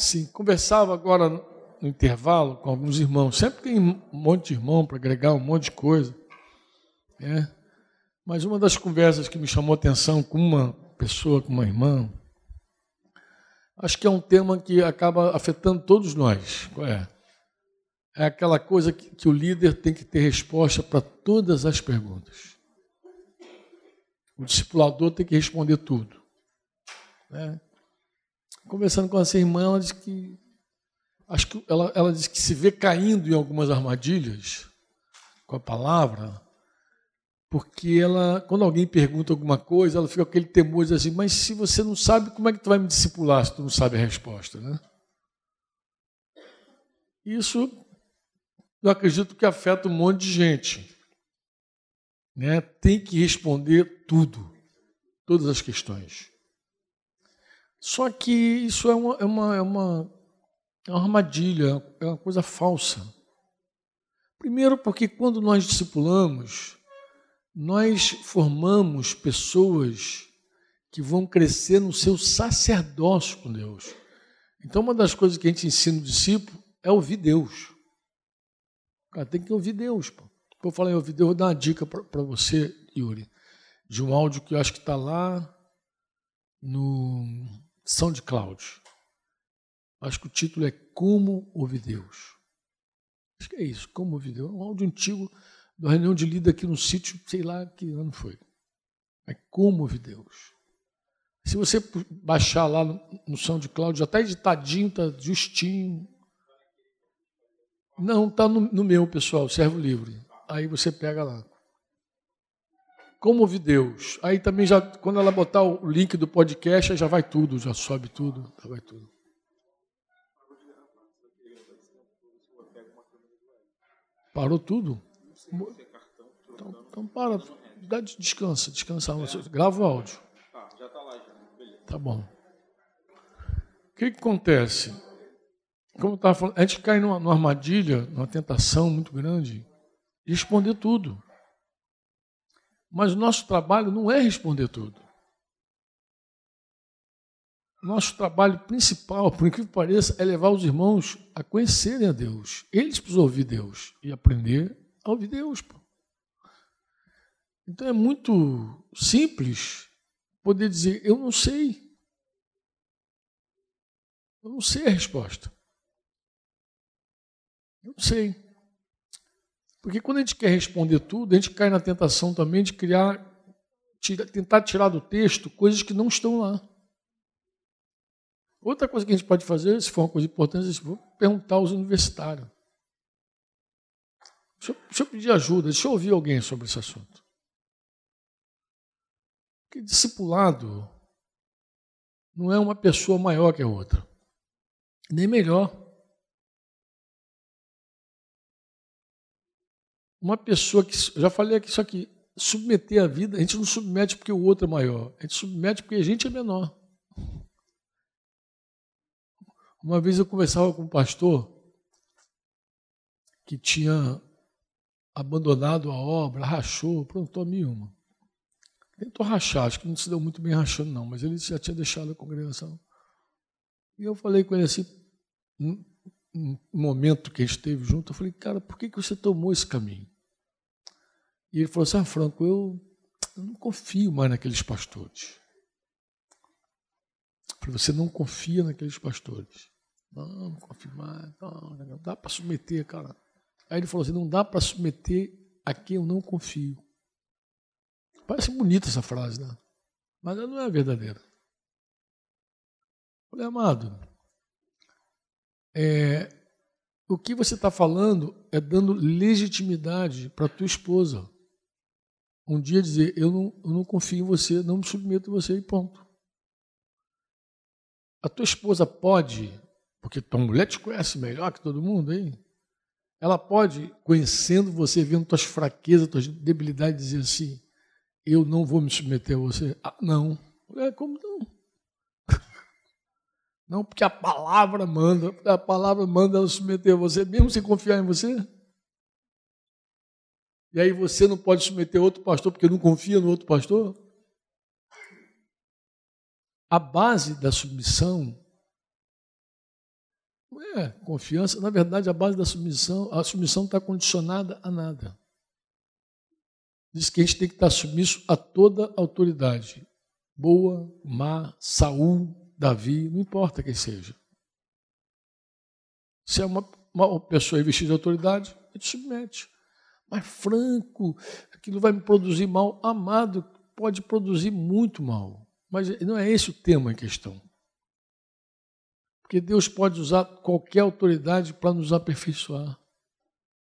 Sim, conversava agora no intervalo com alguns irmãos. Sempre tem um monte de irmão para agregar um monte de coisa. Né? Mas uma das conversas que me chamou atenção com uma pessoa, com uma irmã, acho que é um tema que acaba afetando todos nós. Qual é? É aquela coisa que, que o líder tem que ter resposta para todas as perguntas. O discipulador tem que responder tudo. Né? Conversando com essa irmã, ela disse que acho que ela, ela disse que se vê caindo em algumas armadilhas com a palavra, porque ela, quando alguém pergunta alguma coisa, ela fica com aquele temor de assim, mas se você não sabe, como é que tu vai me discipular se tu não sabe a resposta, né? Isso eu acredito que afeta um monte de gente. Né? Tem que responder tudo, todas as questões. Só que isso é uma, é uma, é uma, é uma armadilha, é uma coisa falsa. Primeiro, porque quando nós discipulamos, nós formamos pessoas que vão crescer no seu sacerdócio com Deus. Então, uma das coisas que a gente ensina o discípulo é ouvir Deus. Cara, tem que ouvir Deus. Pô. Eu falei, ouvir Deus, vou dar uma dica para você, Yuri, de um áudio que eu acho que está lá no são de Cláudio. Acho que o título é Como Ouvir Deus. Acho que é isso, Como Ouvir Deus. É um áudio antigo da reunião de líder aqui no sítio, sei lá que ano foi. É Como Ouvir Deus. Se você baixar lá no, no São de Cláudio, já está editadinho, está justinho. Não, está no, no meu, pessoal, servo livre. Aí você pega lá como ouvir Deus. Aí também já, quando ela botar o link do podcast, já vai tudo, já sobe tudo, já vai tudo. Parou tudo? Então, então para, dá, descansa, descansa. Grava o áudio. Tá bom. O que, que acontece? Como eu estava falando, a gente cai numa, numa armadilha, numa tentação muito grande, de responder tudo. Mas o nosso trabalho não é responder tudo. Nosso trabalho principal, por incrível que pareça, é levar os irmãos a conhecerem a Deus. Eles precisam ouvir Deus e aprender a ouvir Deus. Então é muito simples poder dizer: Eu não sei. Eu não sei a resposta. Eu não sei. Porque quando a gente quer responder tudo, a gente cai na tentação também de criar, tira, tentar tirar do texto coisas que não estão lá. Outra coisa que a gente pode fazer, se for uma coisa importante, é perguntar aos universitários. Deixa eu, deixa eu pedir ajuda, deixa eu ouvir alguém sobre esse assunto. Porque discipulado não é uma pessoa maior que a outra, nem melhor. Uma pessoa que, já falei aqui isso aqui, submeter a vida, a gente não submete porque o outro é maior, a gente submete porque a gente é menor. Uma vez eu conversava com um pastor que tinha abandonado a obra, rachou, pronto, a uma. Tentou rachar, acho que não se deu muito bem rachando, não, mas ele já tinha deixado a congregação. E eu falei com ele assim, momento que a gente esteve junto, eu falei, cara, por que, que você tomou esse caminho? E ele falou assim, ah, Franco, eu, eu não confio mais naqueles pastores. Eu falei, você não confia naqueles pastores? Não, não confio mais, não, não dá para submeter, cara. Aí ele falou assim, não dá para submeter a quem eu não confio. Parece bonita essa frase, né? Mas ela não é verdadeira. Eu falei, amado, é, o que você está falando é dando legitimidade para tua esposa. Um dia dizer, eu não, eu não confio em você, não me submeto a você e ponto. A tua esposa pode, porque tua mulher te conhece melhor que todo mundo, hein? Ela pode, conhecendo você, vendo tuas fraquezas, tuas debilidades, dizer assim: Eu não vou me submeter a você. Ah, não. É como não? Não, porque a palavra manda, a palavra manda ela submeter a você, mesmo sem confiar em você. E aí você não pode submeter outro pastor porque não confia no outro pastor? A base da submissão Não é confiança. Na verdade, a base da submissão, a submissão está condicionada a nada. Diz que a gente tem que estar submisso a toda autoridade. Boa, má, Saul, Davi, não importa quem seja. Se é uma, uma pessoa vestida de autoridade, gente submete. Mas franco, aquilo vai me produzir mal. Amado, pode produzir muito mal. Mas não é esse o tema em questão. Porque Deus pode usar qualquer autoridade para nos aperfeiçoar,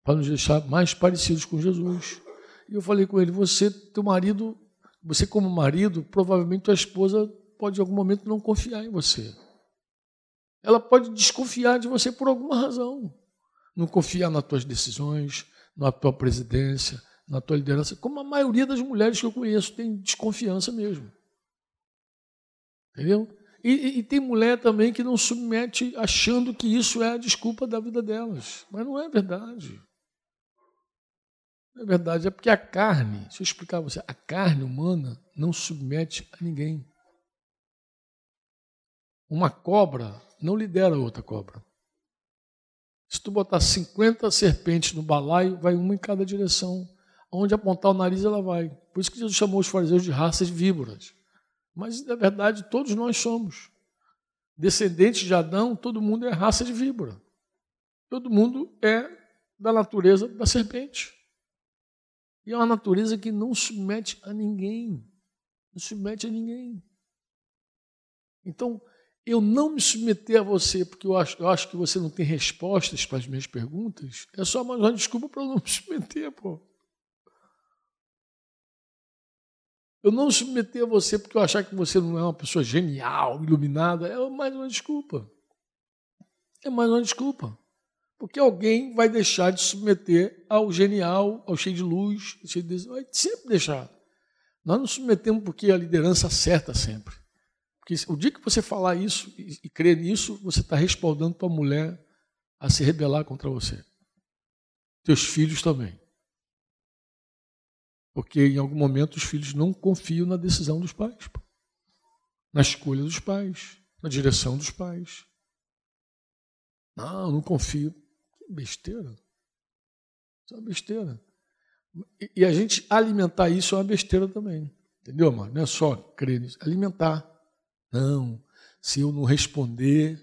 para nos deixar mais parecidos com Jesus. E eu falei com ele: você, teu marido, você como marido, provavelmente tua esposa pode em algum momento não confiar em você. Ela pode desconfiar de você por alguma razão. Não confiar nas tuas decisões, na tua presidência, na tua liderança, como a maioria das mulheres que eu conheço tem desconfiança mesmo. Entendeu? E, e, e, tem mulher também que não submete achando que isso é a desculpa da vida delas. Mas não é verdade. Não é verdade, é porque a carne, deixa eu explicar a você, a carne humana não submete a ninguém. Uma cobra não lidera outra cobra. Se tu botar 50 serpentes no balaio, vai uma em cada direção. Onde apontar o nariz, ela vai. Por isso que Jesus chamou os fariseus de raças víboras. Mas, na verdade, todos nós somos. Descendentes de Adão, todo mundo é raça de víbora. Todo mundo é da natureza da serpente. E é uma natureza que não submete a ninguém. Não submete a ninguém. Então, eu não me submeter a você porque eu acho, eu acho que você não tem respostas para as minhas perguntas, é só mais uma desculpa para eu não me submeter, pô. Eu não submeter a você porque eu achar que você não é uma pessoa genial, iluminada, é mais uma desculpa. É mais uma desculpa. Porque alguém vai deixar de submeter ao genial, ao cheio de luz, cheio de... vai sempre deixar. Nós não submetemos porque a liderança acerta sempre. Porque o dia que você falar isso e, crer nisso, você está respaldando tua mulher a se rebelar contra você. Teus filhos também. Porque em algum momento os filhos não confiam na decisão dos pais, na escolha dos pais, na direção dos pais. Não, não confio. Que besteira. Isso é uma besteira. E a gente alimentar isso é uma besteira também. Entendeu, mano? Não é só crer nisso. Alimentar. Não. Se eu não responder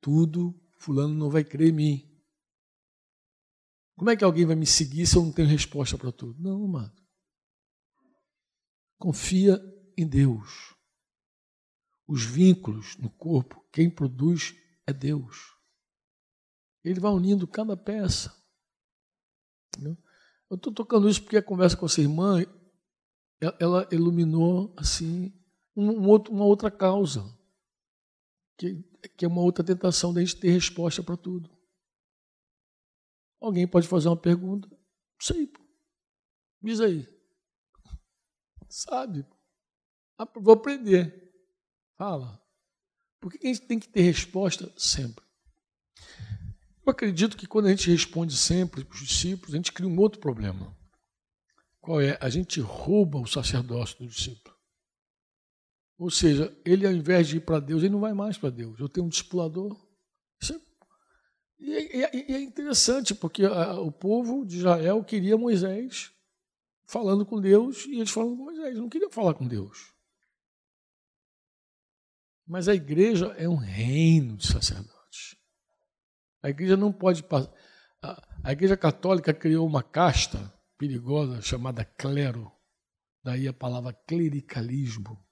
tudo, fulano não vai crer em mim. Como é que alguém vai me seguir se eu não tenho resposta para tudo? Não, mano. Confia em Deus. Os vínculos no corpo, quem produz é Deus. Ele vai unindo cada peça. Eu estou tocando isso porque a conversa com essa irmã, ela iluminou assim um, outro, uma outra causa, que, que é uma outra tentação da gente ter resposta para tudo. Alguém pode fazer uma pergunta? Sei. Diz aí. Sabe? Ah, vou aprender. Fala. Por que a gente tem que ter resposta sempre? Eu acredito que quando a gente responde sempre para os discípulos, a gente cria um outro problema. Qual é? A gente rouba o sacerdócio do discípulo. Ou seja, ele ao invés de ir para Deus, ele não vai mais para Deus. Eu tenho um discipulador. É, e é, é, interessante, porque o povo de Israel queria Moisés falando com Deus e eles falando com Moisés. Não queriam falar com Deus. Mas a igreja é um reino de sacerdotes. A igreja não pode passar. A igreja católica criou uma casta perigosa chamada clero. Daí a palavra clericalismo,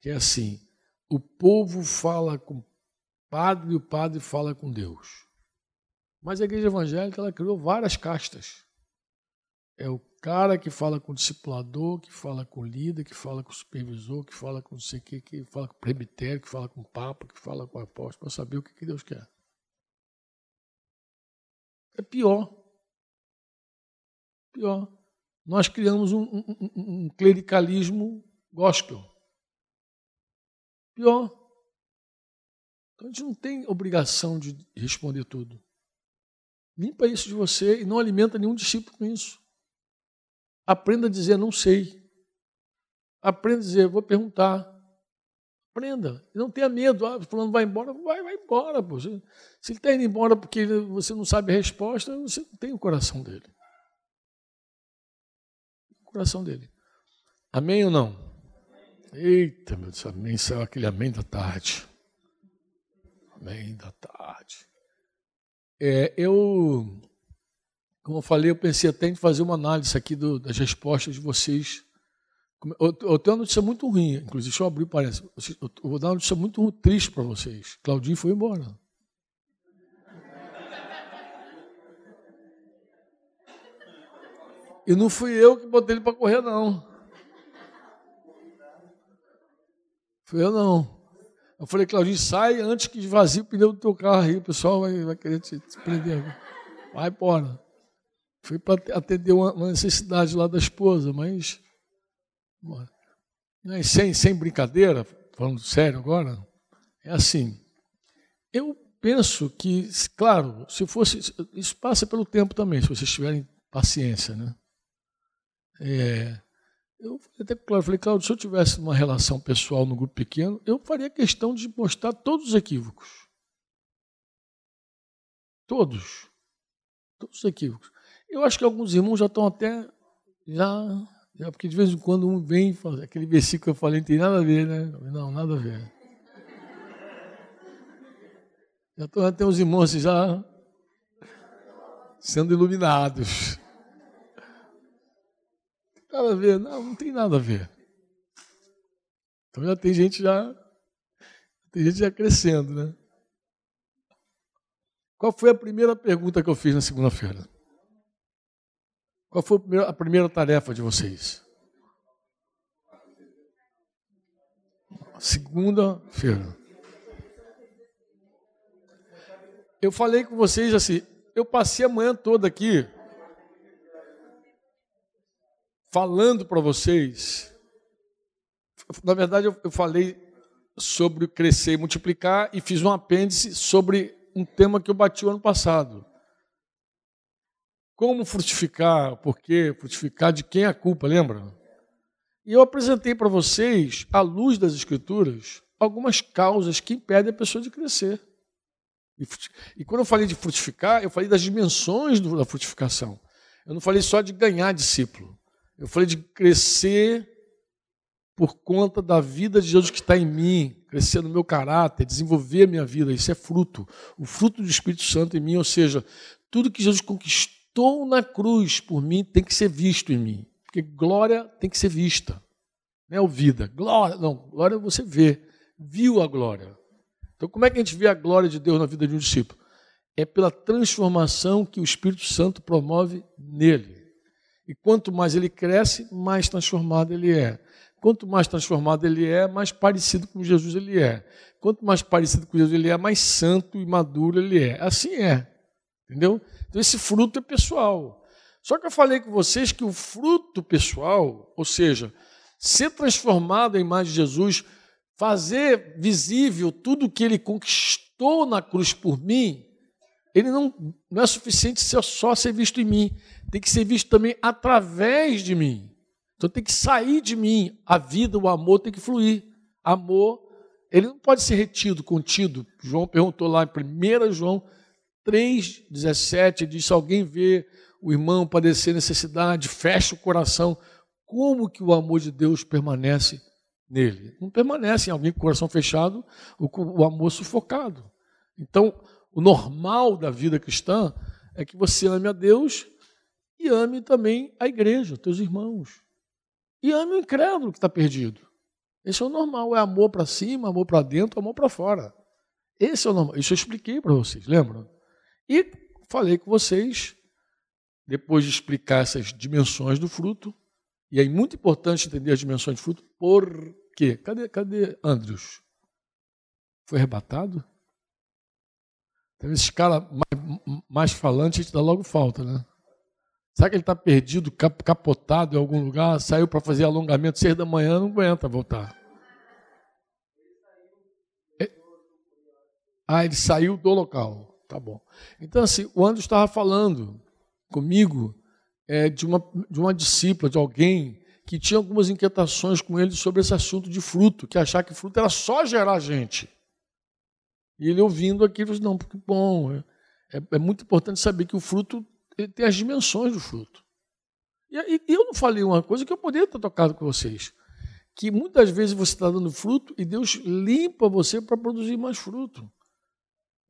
que é assim: o povo fala com o padre e o padre fala com Deus. Mas a igreja evangélica ela criou várias castas. É o cara que fala com o discipulador, que fala com o líder, que fala com o supervisor, que fala com não sei o que, que fala com o presbitério, que fala com o papa, que fala com o apóstolo, para saber o que, que Deus quer. É pior. Pior. Nós criamos um, um, um, um clericalismo gospel. Pior. Então a gente não tem obrigação de responder tudo. Limpa isso de você e não alimenta nenhum discípulo com isso. Aprenda a dizer não sei. Aprenda a dizer vou perguntar. Aprenda. Não tenha medo. Ah, falando vai embora, vai, vai embora. Pô. Se ele está indo embora porque você não sabe a resposta, você não tem o coração dele. O coração dele. Amém ou não? Eita, meu Deus, amém. Saiu aquele amém da tarde. Amém da tarde. É, eu, como eu falei, eu pensei até em fazer uma análise aqui do, das respostas de vocês eu, eu tenho uma notícia muito ruim, inclusive, deixa eu abrir parece. Eu vou dar uma notícia muito triste para vocês. Claudinho foi embora. E não fui eu que botei ele para correr, não. Fui eu, não. Eu falei, Claudinho, sai antes que esvazie o pneu do teu carro aí, o pessoal vai, vai querer te, te prender. Vai embora. Fui para atender uma, uma necessidade lá da esposa, mas sem, sem brincadeira, falando sério agora, é assim. Eu penso que, claro, se fosse. Isso passa pelo tempo também, se vocês tiverem paciência, né? É, eu até claro, falei, Claudio, se eu tivesse uma relação pessoal no grupo pequeno, eu faria questão de mostrar todos os equívocos. Todos. Todos os equívocos. Eu acho que alguns irmãos já estão até já é porque de vez em quando um vem, aquele versículo que eu falei não tem nada a ver, né? Não, nada a ver. Já estou até os irmãos já sendo iluminados. Nada a ver, não, não tem nada a ver. Então já tem gente já, tem gente já crescendo, né? Qual foi a primeira pergunta que eu fiz na segunda-feira? Qual foi a primeira tarefa de vocês? Segunda-feira. Eu falei com vocês assim, eu passei a manhã toda aqui falando para vocês. Na verdade, eu falei sobre crescer e multiplicar e fiz um apêndice sobre um tema que eu bati o ano passado. Como frutificar, por quê frutificar, de quem é a culpa, lembra? E eu apresentei para vocês, à luz das Escrituras, algumas causas que impedem a pessoa de crescer. E, e quando eu falei de frutificar, eu falei das dimensões do, da frutificação. Eu não falei só de ganhar discípulo. Eu falei de crescer por conta da vida de Jesus que está em mim, crescer no meu caráter, desenvolver a minha vida. Isso é fruto. O fruto do Espírito Santo em mim, ou seja, tudo que Jesus conquistou na cruz por mim tem que ser visto em mim. Porque glória tem que ser vista. Não é ouvida. Glória, não, glória você vê. Viu a glória. Então, como é que a gente vê a glória de Deus na vida de um discípulo? É pela transformação que o Espírito Santo promove nele. E quanto mais ele cresce, mais transformado ele é. Quanto mais transformado ele é, mais parecido com Jesus ele é. Quanto mais parecido com Jesus ele é, mais santo e maduro ele é. Assim é. Entendeu? Então, esse fruto é pessoal. Só que eu falei com vocês que o fruto pessoal, ou seja, ser transformado em imagem de Jesus, fazer visível tudo o que ele conquistou na cruz por mim, ele não, não é suficiente só ser visto em mim, tem que ser visto também através de mim. Então tem que sair de mim, a vida, o amor tem que fluir. Amor, ele não pode ser retido, contido. João perguntou lá em 1 João 3,17 diz: se alguém vê o irmão padecer necessidade, fecha o coração. Como que o amor de Deus permanece nele? Não permanece em alguém com o coração fechado, o amor sufocado. Então, o normal da vida cristã é que você ame a Deus e ame também a igreja, teus irmãos. E ame o incrédulo que está perdido. Esse é o normal, é amor para cima, amor para dentro, amor para fora. Esse é o normal. Isso eu expliquei para vocês, lembram? E falei com vocês, depois de explicar essas dimensões do fruto, e é muito importante entender as dimensões do fruto, por quê? Cadê, cadê Andrews? Foi arrebatado? Então, esse cara mais, mais falante, a gente dá logo falta, né? Será que ele está perdido, capotado em algum lugar, saiu para fazer alongamento seis da manhã, não aguenta voltar? É. Ah, ele saiu do local. Tá bom. Então, assim, o André estava falando comigo é, de, uma, de uma discípula, de alguém que tinha algumas inquietações com ele sobre esse assunto de fruto, que achar que fruto era só gerar gente. E ele ouvindo aquilo, disse, não, porque bom, é, é, é muito importante saber que o fruto tem as dimensões do fruto. E, e, eu não falei uma coisa que eu poderia ter tocado com vocês, que muitas vezes você está dando fruto e Deus limpa você para produzir mais fruto.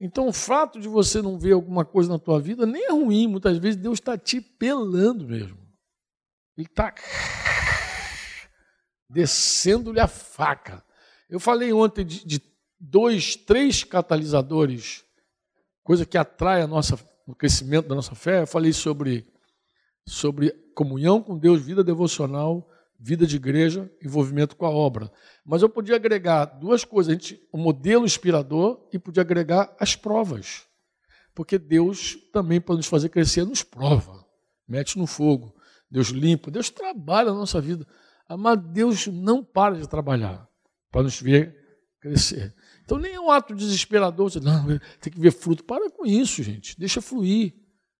Então, o fato de você não ver alguma coisa na tua vida nem é ruim. Muitas vezes Deus está te pelando mesmo. Ele está descendo-lhe a faca. Eu falei ontem de, de, dois, três catalisadores, coisa que atrai a nossa, o crescimento da nossa fé. Eu falei sobre, sobre comunhão com Deus, vida devocional, vida de igreja, envolvimento com a obra. Mas eu podia agregar duas coisas: a gente, o modelo inspirador e podia agregar as provas. Porque Deus também, para nos fazer crescer, nos prova, mete no fogo. Deus limpa, Deus trabalha na nossa vida. Mas Deus não para de trabalhar para nos ver crescer. Então nem é um ato desesperador, você, não, tem que ver fruto. Para com isso, gente. Deixa fluir.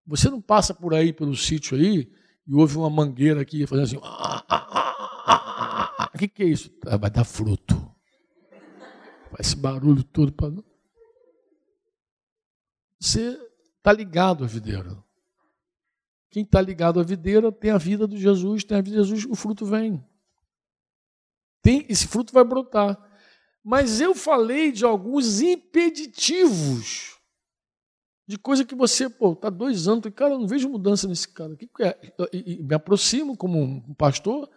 Você não passa por aí, pelo sítio aí, e ouve uma mangueira aqui fazendo assim. Ah, ah, ah, o que, que é isso? Ah, vai dar fruto. Faz esse barulho todo para. Você está ligado à videira. Quem está ligado à videira tem a vida de Jesus, tem a vida de Jesus, o fruto vem. Tem, esse fruto vai brotar. Mas eu falei de alguns impeditivos. De coisa que você, pô, está dois anos, cara, eu não vejo mudança nesse cara. Que, é? E, e me aproximo como um pastor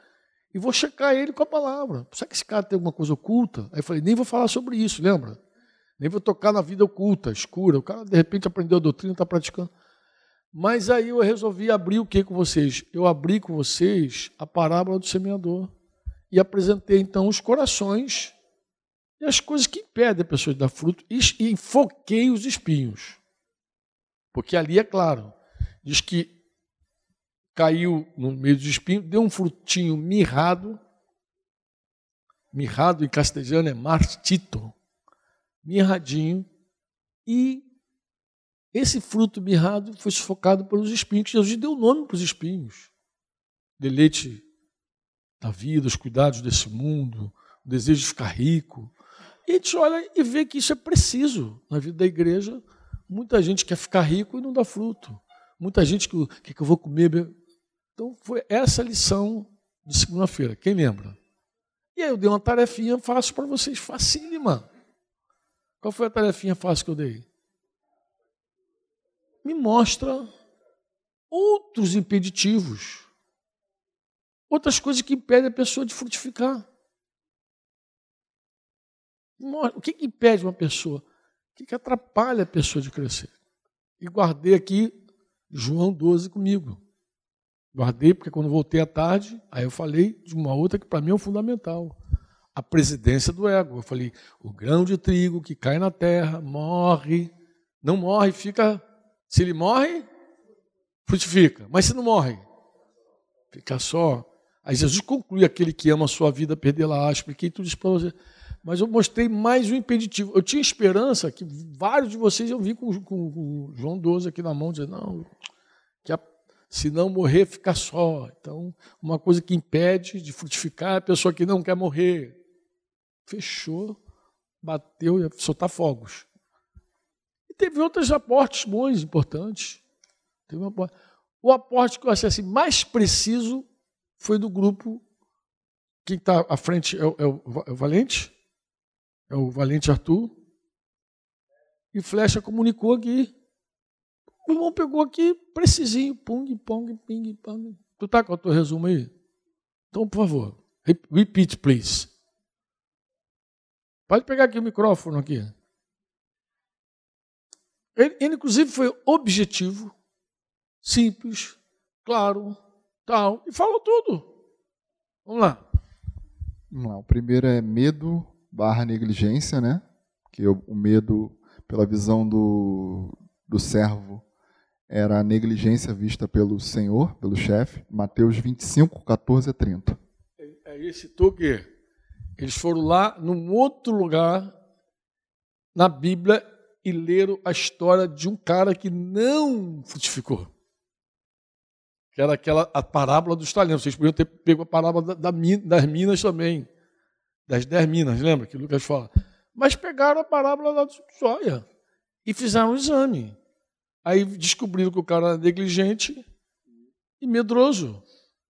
e vou checar ele com a palavra. Será que esse cara tem alguma coisa oculta? Aí eu falei, nem vou falar sobre isso, lembra? Nem vou tocar na vida oculta, escura. O cara, de repente, aprendeu a doutrina, está praticando. Mas aí eu resolvi abrir o que com vocês? Eu abri com vocês a parábola do semeador. E apresentei, então, os corações e as coisas que impedem a pessoa de dar fruto. E enfoquei os espinhos. Porque ali é claro, diz que caiu no meio dos espinhos, deu um frutinho mirrado. Mirrado em castelhano é martito. Mirradinho. E esse fruto mirrado foi sufocado pelos espinhos. Jesus deu nome para os espinhos. Deleite da vida, os cuidados desse mundo, o desejo de ficar rico. E a gente olha e vê que isso é preciso na vida da igreja. Muita gente quer ficar rico e não dá fruto. Muita gente que, que, que eu vou comer então foi essa lição de segunda-feira, quem lembra? E aí eu dei uma tarefinha fácil para vocês, facílima. Qual foi a tarefinha fácil que eu dei? Me mostra outros impeditivos, outras coisas que impedem a pessoa de frutificar. O que, que impede uma pessoa? O que, que atrapalha a pessoa de crescer? E guardei aqui João 12 comigo. Guardei porque quando voltei à tarde, aí eu falei de uma outra que para mim é fundamental. A presidência do ego. Eu falei, o grão de trigo que cai na terra, morre, não morre, fica. Se ele morre, frutifica. Mas se não morre, fica só. Aí Jesus conclui: aquele que ama a sua vida, perdê-la. Expliquei tudo isso para você. Mas eu mostrei mais um impeditivo. Eu tinha esperança que vários de vocês eu vi com, com, com João 12 aqui na mão, dizendo, não, que a se não morrer, fica só. Então, uma coisa que impede de frutificar é a pessoa que não quer morrer. Fechou, bateu e soltar fogos. E teve outros aportes bons, importantes. Teve um aporte. O aporte que eu achei assim, mais preciso foi do grupo. Quem está à frente é o, é, o, é o Valente? É o Valente Arthur. E Flecha comunicou aqui o irmão pegou aqui, precisinho, pung, pong, ping, pong. Tu tá com o teu resumo aí? Então, por favor, repeat, please. Pode pegar aqui o microfone aqui. Ele, ele, inclusive, foi objetivo, simples, claro, tal, e falou tudo. Vamos lá. Vamos lá. O primeiro é medo barra negligência, né? Que o, o medo, pela visão do, do servo, era a negligência vista pelo Senhor, pelo chefe, Mateus 25, 14 a 30. Aí citou que eles foram lá num outro lugar na Bíblia e leram a história de um cara que não frutificou. que era aquela a parábola dos talentos. Vocês podiam ter pego a parábola da, da, das minas também, das dez minas, lembra que Lucas fala? Mas pegaram a parábola da soia e fizeram um exame. Aí descobriram que o cara era negligente e medroso.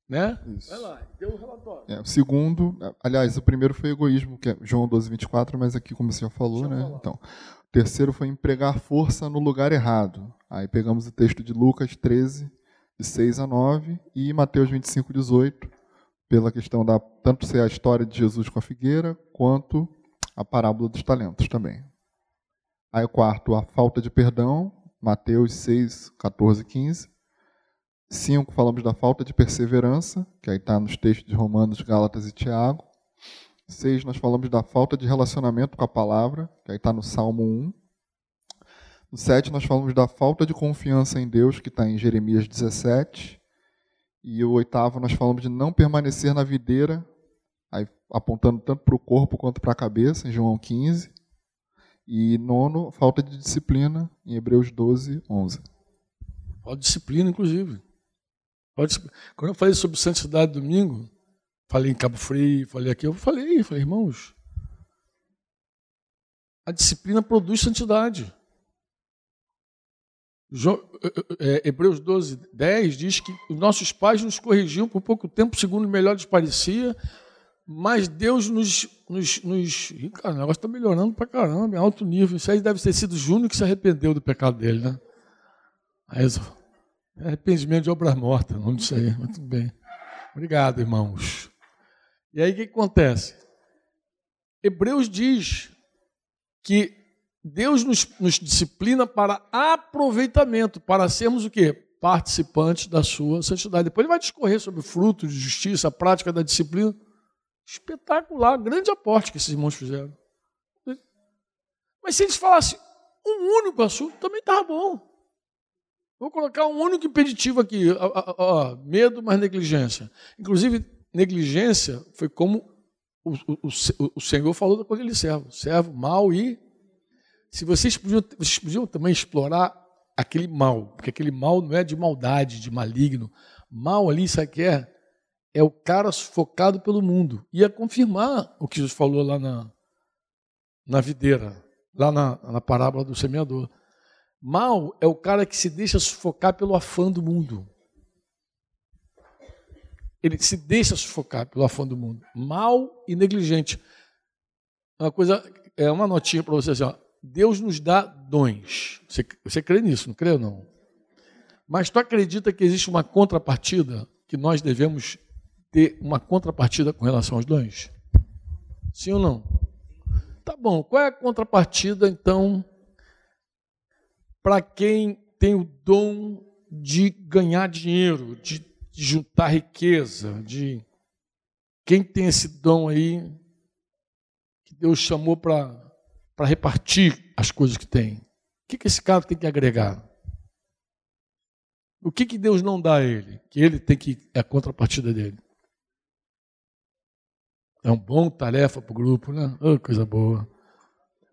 Né? Isso. Vai lá, deu o relatório. É, o segundo, aliás, o primeiro foi egoísmo, que é João 12, 24, mas aqui, como você já falou, né? Então, o terceiro foi empregar força no lugar errado. Aí pegamos o texto de Lucas 13, de 6 a 9, e Mateus 25, 18, pela questão da tanto ser a história de Jesus com a figueira, quanto a parábola dos talentos também. Aí o quarto, a falta de perdão, Mateus 6, 14 e 15. 5, falamos da falta de perseverança, que aí está nos textos de Romanos, Gálatas e Tiago. 6, nós falamos da falta de relacionamento com a palavra, que aí está no Salmo 1. No 7, nós falamos da falta de confiança em Deus, que está em Jeremias 17. E o oitavo, nós falamos de não permanecer na videira, aí apontando tanto para o corpo quanto para a cabeça, em João 15. E nono, falta de disciplina, em Hebreus 12, 11. Falta de disciplina, inclusive. Quando eu falei sobre santidade domingo, falei em Cabo Frio, falei aqui, eu falei, falei, irmãos, a disciplina produz santidade. É, Hebreus 12, 10 diz que os nossos pais nos corrigiam por pouco tempo, segundo melhor lhes parecia, mas Deus nos. nos, nos... Cara, o negócio está melhorando para caramba, em alto nível. Isso aí deve ter sido Júnior que se arrependeu do pecado dele, né? Aí, é arrependimento de obra morta, não disso aí. Muito bem. Obrigado, irmãos. E aí o que acontece? Hebreus diz que Deus nos, nos, disciplina para aproveitamento, para sermos o quê? Participantes da sua santidade. Depois ele vai discorrer sobre fruto de justiça, a prática da disciplina. Espetacular, grande aporte que esses irmãos fizeram. Mas se eles falassem um único assunto, também estava bom. Vou colocar um único impeditivo aqui: ó, ó, medo mais negligência. Inclusive, negligência foi como o, o, o, o Senhor falou com aquele servo: servo mal e. Se vocês podiam, vocês podiam também explorar aquele mal, porque aquele mal não é de maldade, de maligno. Mal ali, isso aqui é, é o cara sufocado pelo mundo. Ia confirmar o que Jesus falou lá na, na videira, lá na, na parábola do semeador. Mal é o cara que se deixa sufocar pelo afã do mundo. Ele se deixa sufocar pelo afã do mundo. Mal e negligente. Uma coisa, é uma notinha para você assim, ó. Deus nos dá dons. Você, você crê nisso, não crê ou não? Mas tu acredita que existe uma contrapartida que nós devemos ter uma contrapartida com relação aos dons? Sim ou não? Tá bom. Qual é a contrapartida então para quem tem o dom de ganhar dinheiro, de, juntar riqueza, de quem tem esse dom aí que Deus chamou para repartir as coisas que tem. O que, que esse cara tem que agregar? O que, que Deus não dá a ele? Que ele tem que. é a contrapartida dele. É um bom tarefa para o grupo, né? Oh, coisa boa.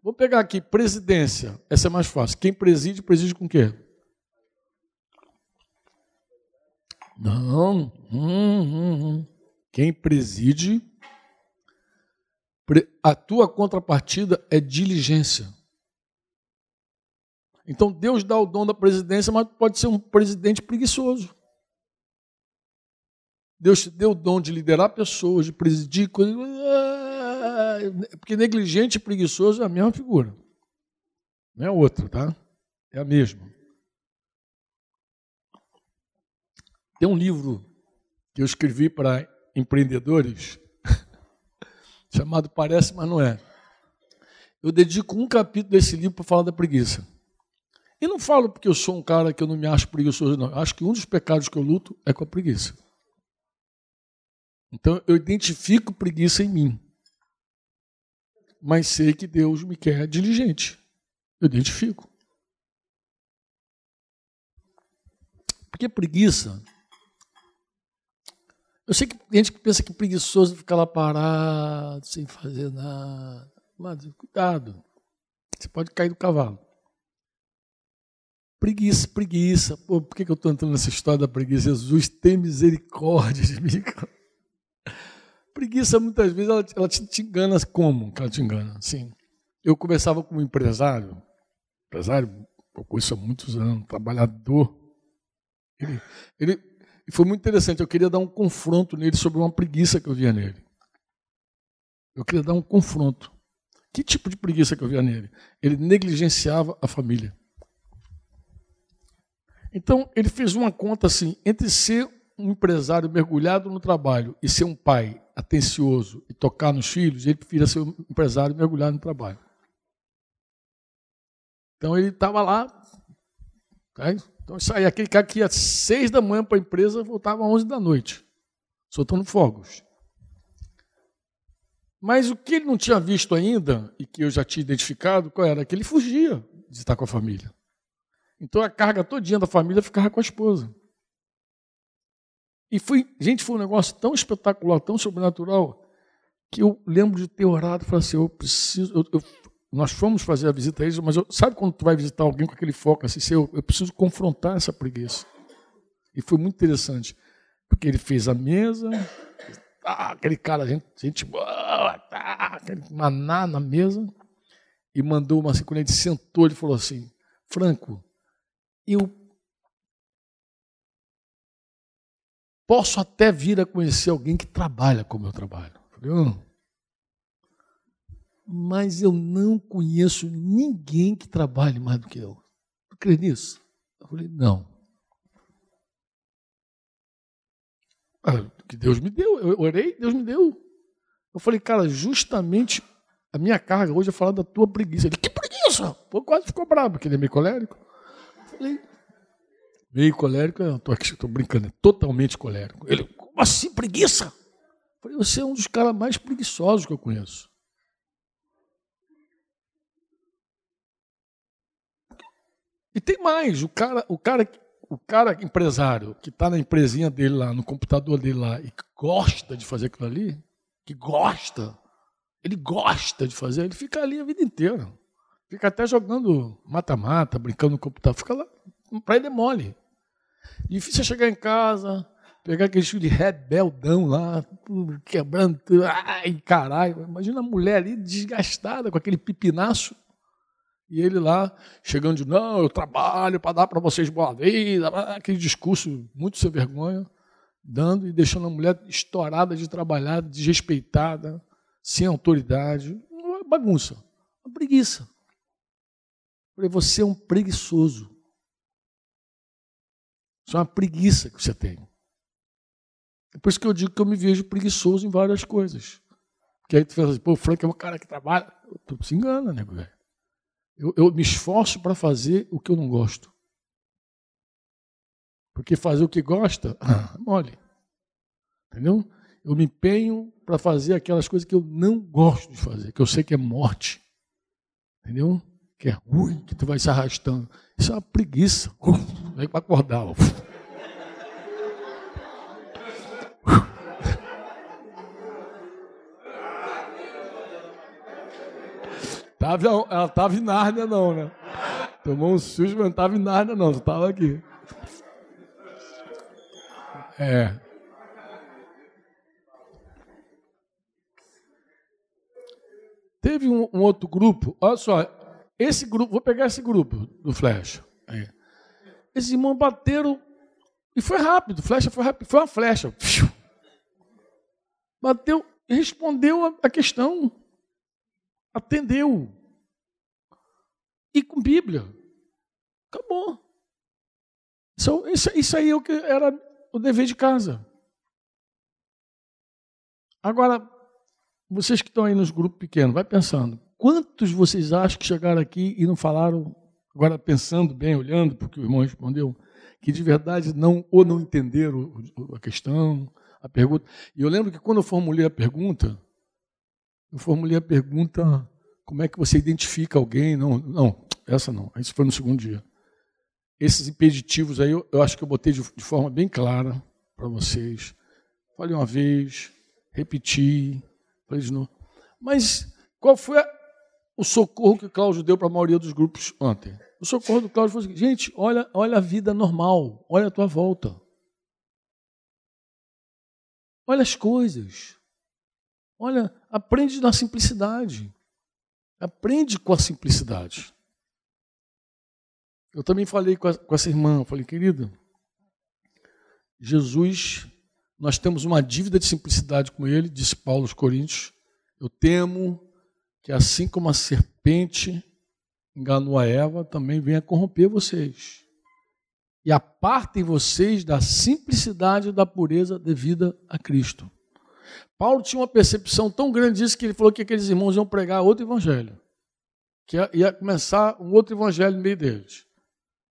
Vou pegar aqui, presidência. Essa é mais fácil. Quem preside, preside com o quê? Não. Hum, hum, hum. Quem preside, a tua contrapartida é diligência. Então Deus dá o dom da presidência, mas pode ser um presidente preguiçoso. Deus te deu o dom de liderar pessoas, de presidir coisas. Porque negligente e preguiçoso é a mesma figura. Não é outro, tá? É a mesma. Tem um livro que eu escrevi para empreendedores, chamado Parece, mas não é. Eu dedico um capítulo desse livro para falar da preguiça. E não falo porque eu sou um cara que eu não me acho preguiçoso, não. Eu acho que um dos pecados que eu luto é com a preguiça. Então eu identifico preguiça em mim mas sei que Deus me quer diligente. Eu identifico. Porque preguiça. Eu sei que tem gente que pensa que preguiçoso ficar lá parado, sem fazer nada. Mas cuidado, você pode cair do cavalo. Preguiça, preguiça. Pô, por que, que eu estou entrando nessa história da preguiça? Jesus tem misericórdia de mim. Preguiça, muitas vezes, ela, ela te, te, engana como que ela te engana? Sim. Eu conversava com um empresário, empresário, eu conheço há muitos anos, trabalhador. Ele, ele, e foi muito interessante, eu queria dar um confronto nele sobre uma preguiça que eu via nele. Eu queria dar um confronto. Que tipo de preguiça que eu via nele? Ele negligenciava a família. Então, ele fez uma conta assim: entre ser um empresário mergulhado no trabalho e ser um pai atencioso e tocar nos filhos, ele preferia ser um empresário mergulhado no trabalho. Então, ele estava lá. Tá? Então, saía aquele cara que ia às seis da manhã para a empresa voltava às onze da noite, soltando fogos. Mas o que ele não tinha visto ainda, e que eu já tinha identificado, qual era? Que ele fugia de estar com a família. Então a carga todinha da família ficava com a esposa. E foi, gente, foi um negócio tão espetacular, tão sobrenatural, que eu lembro de ter orado e falei assim, eu preciso, eu, eu, nós fomos fazer a visita a eles, mas eu, sabe quando tu vai visitar alguém com aquele foco assim, eu, eu preciso confrontar essa preguiça. E foi muito interessante, porque ele fez a mesa, tá, aquele cara, gente, gente boa, tá, aquele maná na mesa, e mandou uma assim, quando ele sentou, ele falou assim, Franco, eu posso até vir a conhecer alguém que trabalha como eu trabalho. falei, oh. Mas eu não conheço ninguém que trabalhe mais do que eu. Tu crê nisso? Eu falei, não. Ah, que Deus me deu, eu orei, Deus me deu. Eu falei, cara, justamente a minha carga hoje é falar da tua preguiça. Ele, que preguiça? Pô, quase ficou bravo, porque ele é meio colérico. Falei, meio colérico, eu tô aqui, estou brincando, é totalmente colérico. Ele, como assim, preguiça? Falei, você é um dos caras mais preguiçosos que eu conheço. E tem mais, o cara, o cara, o cara empresário que está na empresinha dele lá, no computador dele lá, e que gosta de fazer aquilo ali, que gosta, ele gosta de fazer, ele fica ali a vida inteira. Fica até jogando mata-mata, brincando no computador. Fica lá. Para ele é mole. Difícil é chegar em casa, pegar aquele estilo de rebeldão lá, quebrando tudo. Ai, caralho. Imagina a mulher ali desgastada com aquele pipinaço. E ele lá, chegando de, não, eu trabalho para dar para vocês boa vida. Aquele discurso muito sem vergonha, dando e deixando a mulher estourada de trabalhar, desrespeitada, sem autoridade. Uma bagunça, uma preguiça. Falei, você é um preguiçoso. Isso é uma preguiça que você tem. É por isso que eu digo que eu me vejo preguiçoso em várias coisas. Porque aí tu fala assim, pô, o Frank é um cara que trabalha. Tu se engana, nego velho. Eu, eu me esforço para fazer o que eu não gosto. Porque fazer o que gosta, ah, mole. Entendeu? Eu me empenho para fazer aquelas coisas que eu não gosto de fazer, que eu sei que é morte. Entendeu? que é ruim, que tu vai se arrastando. Isso é uma preguiça. Vem para acordar. Tava, ela estava em Nárnia, não, né? Tomou um susto, mas não estava em Nárnia, não. Tu estava aqui. É. Teve um, um, outro grupo, olha só, esse grupo, vou pegar esse grupo do Flecha. Aí. Esses irmãos bateram e foi rápido, flecha foi rápido, foi uma flecha. Bateu respondeu a questão. Atendeu. E com Bíblia. Acabou. Isso, isso, isso aí é que era o dever de casa. Agora, vocês que estão aí nos grupos pequenos, vai pensando. Quantos vocês acham que chegaram aqui e não falaram, agora pensando bem, olhando para o que o irmão respondeu, que de verdade não ou não entenderam a questão, a pergunta? E eu lembro que quando eu formulei a pergunta, eu formulei a pergunta como é que você identifica alguém? Não, não, essa não. Isso foi no segundo dia. Esses impeditivos aí, eu, eu acho que eu botei de, de forma bem clara para vocês. Falei uma vez, repeti, falei de novo. Mas qual foi a, o socorro que Cláudio deu para a maioria dos grupos ontem. O socorro do Cláudio falou assim, gente, olha, olha a vida normal, olha a tua volta. Olha as coisas. Olha, aprende na simplicidade. Aprende com a simplicidade. Eu também falei com, a, com essa irmã, falei, querida, Jesus, nós temos uma dívida de simplicidade com ele, disse Paulo aos Coríntios. Eu temo que assim como a serpente enganou a Eva, também venha corromper vocês. E apartem vocês da simplicidade e da pureza devida a Cristo. Paulo tinha uma percepção tão grande disso que ele falou que aqueles irmãos iam pregar outro evangelho. Que ia começar um outro evangelho no meio deles.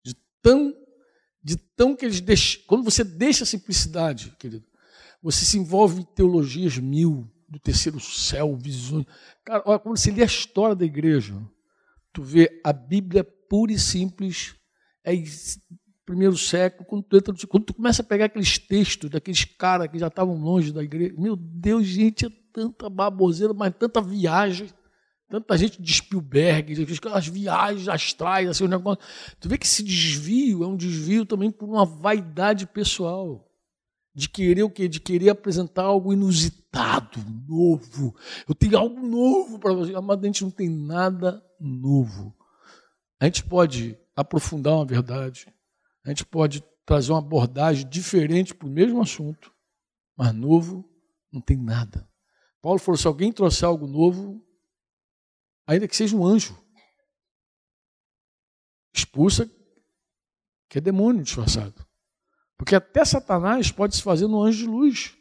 De tão, de tão que eles deixam. Quando você deixa a simplicidade, querido, você se envolve em teologias mil, do terceiro céu, visões. Cara, olha, quando você lê a história da igreja, tu vê a Bíblia pura e simples, é primeiro século, quando tu, entra, quando tu começa a pegar aqueles textos daqueles caras que já estavam longe da igreja, meu Deus, gente, é tanta baboseira, mas tanta viagem, tanta gente de Spielberg, aquelas viagens astrais, assim, o negócio. Tu vê que esse desvio é um desvio também por uma vaidade pessoal. De querer o quê? De querer apresentar algo inusitado, novo. Eu tenho algo novo para você. Mas a gente não tem nada novo. A gente pode aprofundar uma verdade, a gente pode trazer uma abordagem diferente para o mesmo assunto, mas novo não tem nada. Paulo falou: se alguém trouxer algo novo, ainda que seja um anjo, expulsa, que é demônio disfarçado. Porque até Satanás pode se fazer no anjo de luz.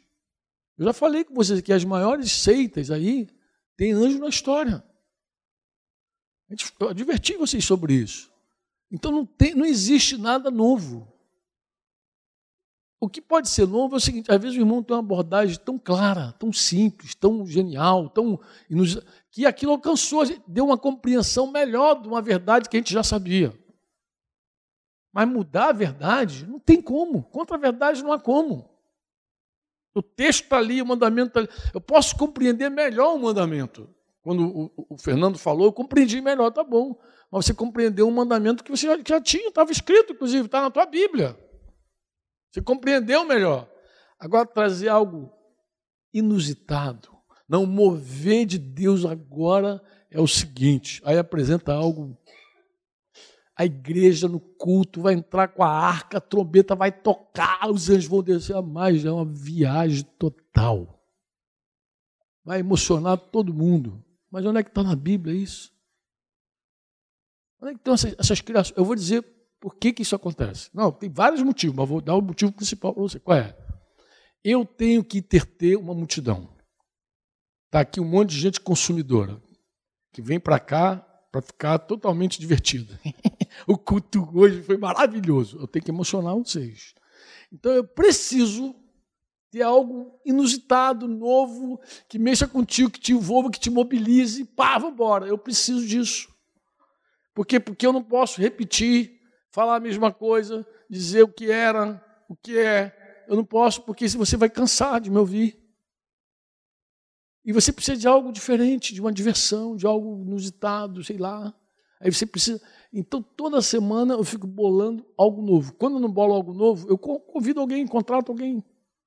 Eu já falei com vocês que as maiores seitas aí tem anjo na história. Eu adverti vocês sobre isso. Então não, tem, não existe nada novo. O que pode ser novo é o seguinte: às vezes o irmão tem uma abordagem tão clara, tão simples, tão genial, tão que aquilo alcançou, deu uma compreensão melhor de uma verdade que a gente já sabia. Mas mudar a verdade não tem como. Contra a verdade não há como. O texto está ali, o mandamento está ali. Eu posso compreender melhor o mandamento. Quando o, o Fernando falou, eu compreendi melhor, tá bom. Mas você compreendeu um mandamento que você já, já tinha, estava escrito, inclusive, está na tua Bíblia. Você compreendeu melhor. Agora, trazer algo inusitado, não mover de Deus agora é o seguinte: aí apresenta algo. A igreja no culto vai entrar com a arca, a trombeta vai tocar, os anjos vão descer a mais, é uma viagem total. Vai emocionar todo mundo. Mas onde é que está na Bíblia isso? Onde é que estão essas, essas criações? Eu vou dizer por que, que isso acontece. Não, tem vários motivos, mas vou dar o motivo principal para você. Qual é? Eu tenho que ter, ter uma multidão. Está aqui um monte de gente consumidora que vem para cá para ficar totalmente divertida. o culto hoje foi maravilhoso. Eu tenho que emocionar vocês. Então eu preciso ter algo inusitado, novo, que mexa contigo, que te envolva, que te mobilize. Pá, embora. Eu preciso disso. Por quê? Porque eu não posso repetir, falar a mesma coisa, dizer o que era, o que é. Eu não posso, porque você vai cansar de me ouvir. E você precisa de algo diferente, de uma diversão, de algo inusitado, sei lá. Aí você precisa. Então, toda semana eu fico bolando algo novo. Quando eu não bolo algo novo, eu convido alguém, contrato alguém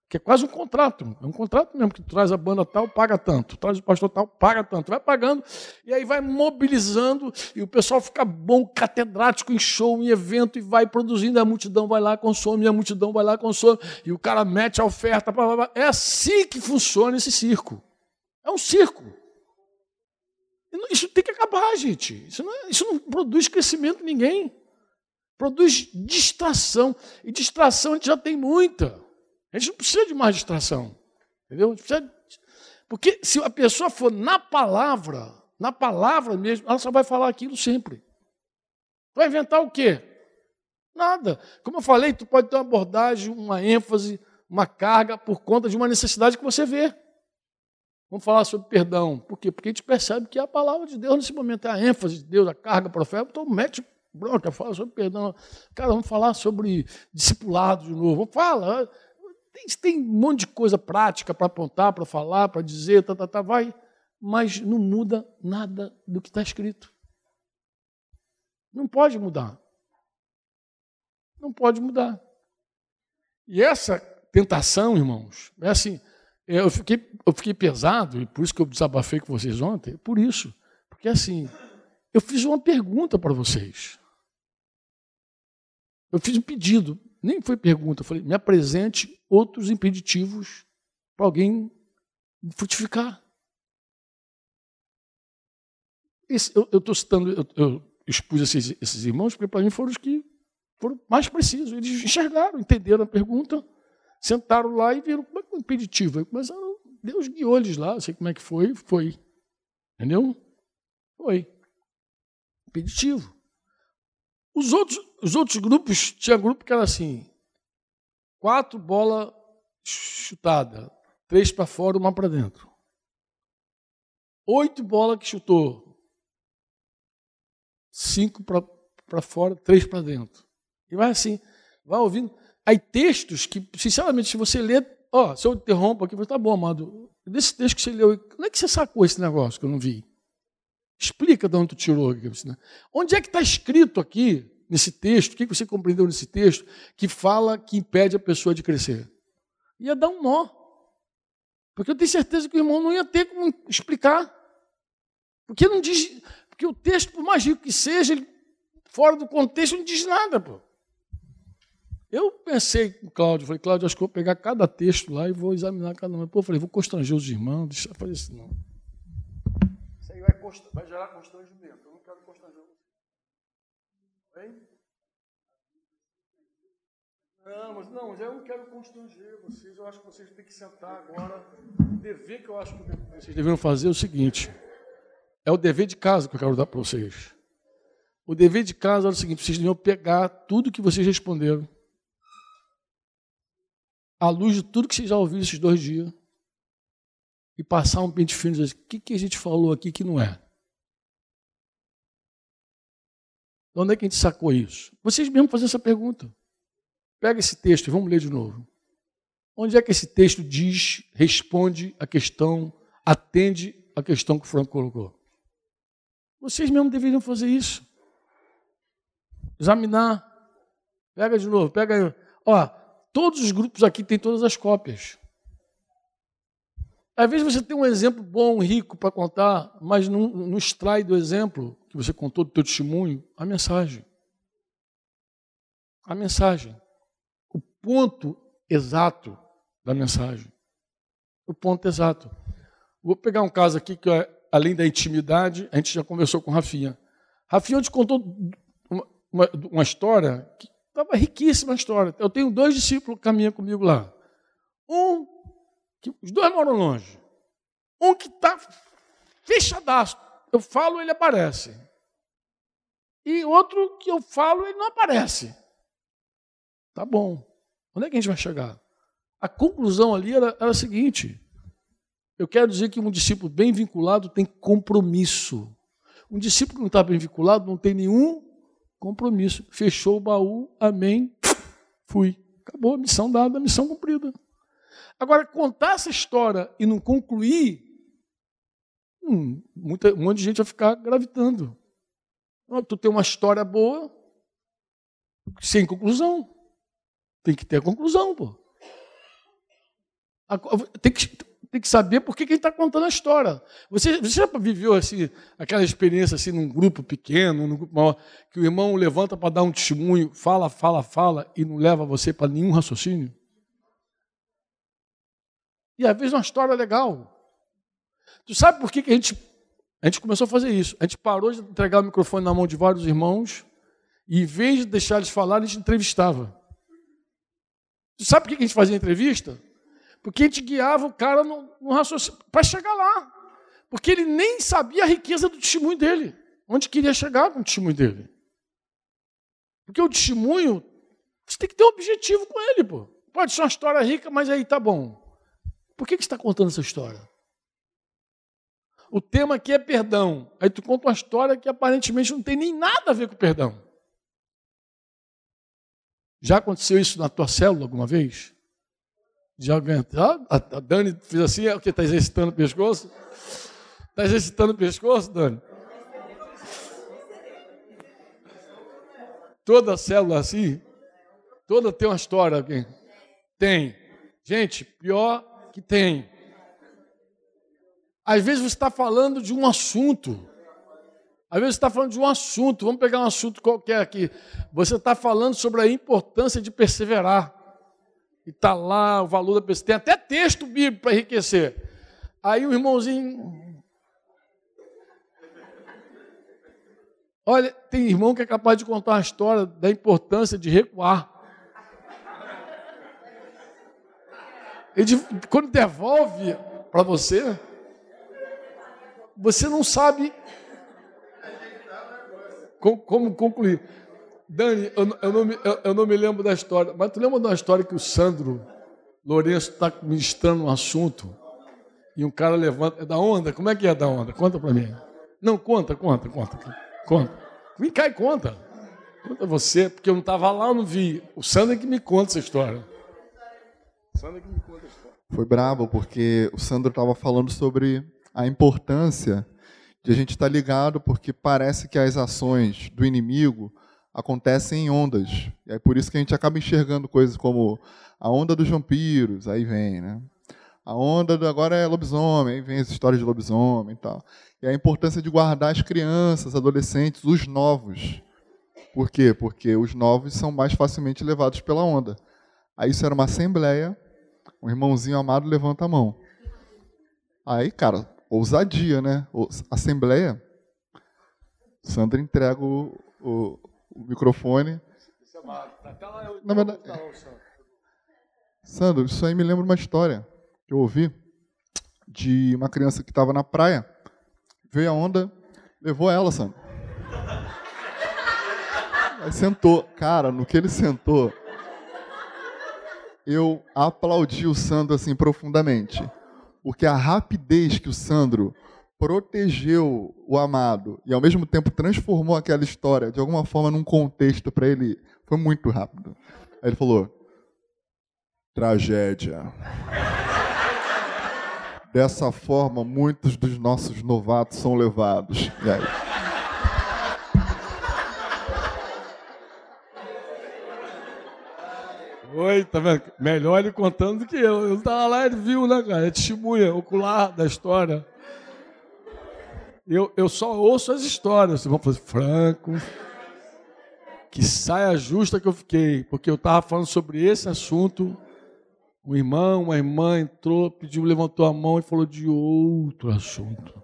que é quase um contrato, é um contrato mesmo, que tu traz a banda tal, paga tanto, traz o pastor tal, paga tanto, vai pagando, e aí vai mobilizando, e o pessoal fica bom, catedrático em show, em evento, e vai produzindo, a multidão vai lá, consome, a multidão vai lá, consome, e o cara mete a oferta, blá, blá, blá. é assim que funciona esse circo. É um circo. Isso tem que acabar, gente. Isso não, é, isso não produz crescimento em ninguém. Produz distração. E distração a gente já tem muita. A gente não precisa de mais distração. Entendeu? Porque se a pessoa for na palavra, na palavra mesmo, ela só vai falar aquilo sempre. Vai inventar o quê? Nada. Como eu falei, tu pode ter uma abordagem, uma ênfase, uma carga por conta de uma necessidade que você vê. Vamos falar sobre perdão. Por quê? Porque a gente percebe que a palavra de Deus nesse momento é a ênfase de Deus, a carga profética. Então mete bronca, fala sobre perdão. Cara, vamos falar sobre discipulado de novo. Vamos falar. Tem, um monte de coisa prática para apontar, para falar, para dizer, tá, tá, tá, vai, mas não muda nada do que está escrito. Não pode mudar. Não pode mudar. E essa tentação, irmãos, é assim, eu fiquei, eu fiquei pesado, e por isso que eu desabafei com vocês ontem, por isso. Porque assim, eu fiz uma pergunta para vocês. Eu fiz um pedido, nem foi pergunta, eu falei, me apresente outros impeditivos para alguém frutificar. Esse, eu estou citando, eu, eu, expus esses, esses irmãos, porque para mim foram os que foram mais precisos. Eles enxergaram, entenderam a pergunta, sentaram lá e viram como é que é impeditivo. Mas Deus guiou eles lá, sei como é que foi, foi. Entendeu? Foi. Impeditivo. Os outros, os outros grupos, tinha grupo que era assim: quatro bolas chutadas, três para fora, uma para dentro. Oito bolas que chutou, cinco para fora, três para dentro. E vai assim, vai ouvindo. Aí textos que, sinceramente, se você ler, ó, se eu interrompo aqui, tá bom, amado, desse texto que você leu, como é que você sacou esse negócio que eu não vi? Explica de onde tu tirou. Né? Onde é que está escrito aqui, nesse texto, o que você compreendeu nesse texto, que fala que impede a pessoa de crescer? Ia dar um nó. Porque eu tenho certeza que o irmão não ia ter como explicar. Porque não diz. Porque o texto, por mais rico que seja, ele, fora do contexto, não diz nada. Pô. Eu pensei com o Cláudio, falei, Cláudio, acho que vou pegar cada texto lá e vou examinar cada um. Pô, falei, vou constranger os irmãos, deixa eu fazer isso não. Isso aí vai, vai gerar constrangimento. Eu não quero constranger você. Hein? Não, mas não, eu não quero constranger vocês. Eu acho que vocês têm que sentar agora. O dever que eu acho que vocês deveriam fazer é o seguinte. É o dever de casa que eu quero dar para vocês. O dever de casa é o seguinte: vocês deviam pegar tudo que vocês responderam, à luz de tudo que vocês já ouviram esses dois dias, e passar um pente fino e dizer: o que, que a gente falou aqui que não é? De onde é que a gente sacou isso? Vocês mesmos fazem essa pergunta. Pega esse texto e vamos ler de novo. Onde é que esse texto diz, responde a questão, atende a questão que o Franco colocou? Vocês mesmos deveriam fazer isso. Examinar. Pega de novo, pega. Ó, todos os grupos aqui têm todas as cópias. Às vezes você tem um exemplo bom, rico para contar, mas não, não extrai do exemplo que você contou do teu testemunho a mensagem. A mensagem. O ponto exato da mensagem. O ponto exato. Vou pegar um caso aqui que é além da intimidade, a gente já conversou com Rafinha. Rafinha te contou uma, uma, uma história que estava riquíssima a história. Eu tenho dois discípulos que caminham comigo lá. Um, que os dois moram longe. Um que está fechadaço. Eu falo, ele aparece. E outro que eu falo, ele não aparece. Tá bom. Onde é que a gente vai chegar? A conclusão ali era, era a seguinte: eu quero dizer que um discípulo bem vinculado tem compromisso. Um discípulo que não está bem vinculado não tem nenhum compromisso. Fechou o baú, amém, fui. Acabou, missão dada, missão cumprida. Agora, contar essa história e não concluir, hum, muita, um monte de gente vai ficar gravitando. Tu tem uma história boa, sem conclusão. Tem que ter a conclusão, pô. Tem que, tem que saber por que, que ele está contando a história. Você, você já viveu assim, aquela experiência assim, num grupo pequeno, num grupo maior, que o irmão levanta para dar um testemunho, fala, fala, fala, e não leva você para nenhum raciocínio? E às vezes é uma história legal. Tu sabe por que, que a, gente, a gente começou a fazer isso? A gente parou de entregar o microfone na mão de vários irmãos, e em vez de deixar eles falar, a gente entrevistava. Tu sabe por que, a gente fazia entrevista? Porque a gente guiava o cara no, no raciocínio para chegar lá. Porque ele nem sabia a riqueza do testemunho dele. Onde queria chegar com o testemunho dele. Porque o testemunho, você tem que ter um objetivo com ele, pô. Pode ser uma história rica, mas aí tá bom. Por que, que você está contando essa história? O tema aqui é perdão. Aí tu conta uma história que aparentemente não tem nem nada a ver com perdão. Já aconteceu isso na tua célula alguma vez? Já? A Dani fez assim, é o que? Está exercitando o pescoço? Está exercitando o pescoço, Dani? Toda célula assim, toda tem uma história aqui. Tem. Gente, pior que tem. Às vezes você está falando de um assunto. Às vezes você está falando de um assunto. Vamos pegar um assunto qualquer aqui. Você está falando sobre a importância de perseverar. E está lá o valor da pessoa. Tem até texto bíblico para enriquecer. Aí o irmãozinho. Olha, tem irmão que é capaz de contar uma história da importância de recuar. Ele, quando devolve para você, você não sabe como, como concluir. Dani, eu, eu, não me, eu, eu, não me lembro da história, mas tu lembra de uma história que o Sandro Lourenço está ministrando um assunto e um cara levanta. É da onda? Como é que é da onda? Conta para mim. Não, conta, conta, conta. Conta. Vem cá e conta. Conta você, porque eu não estava lá, eu não vi. O Sandro é que me conta essa história. Sandro que me conta a história. Foi bravo, porque o Sandro estava falando sobre a importância de a gente estar ligado, porque parece que as ações do inimigo acontecem em ondas. E é por isso que a gente acaba enxergando coisas como a onda dos vampiros, aí vem, né? A onda do agora é lobisomem, aí vem as histórias de lobisomem e tal. E a importância de guardar as crianças, adolescentes, os novos. Por quê? Porque os novos são mais facilmente levados pela onda. Aí isso era uma assembleia, um irmãozinho amado levanta a mão. Aí, cara, ousadia, né? Assembleia. Sandra entrega o, o, o microfone. Na verdade, Sandro, isso aí me lembra uma história que eu ouvi de uma criança que estava na praia, veio a onda, levou ela, Sandro. Aí sentou. Cara, no que ele sentou, eu aplaudi o Sandro assim profundamente porque a rapidez que o Sandro protegeu o amado e ao mesmo tempo transformou aquela história de alguma forma num contexto para ele foi muito rápido. Aí ele falou: tragédia. Dessa forma, muitos dos nossos novatos são levados. E aí? Oi, tá vendo? Melhor ele contando do que eu. Eu estava lá, ele viu, né, cara? É testemunha ocular da história. Eu, eu só ouço as histórias. Vamos fazer franco. Que saia justa que eu fiquei. Porque eu estava falando sobre esse assunto. Um irmão, uma irmã entrou, pediu, levantou a mão e falou de outro assunto.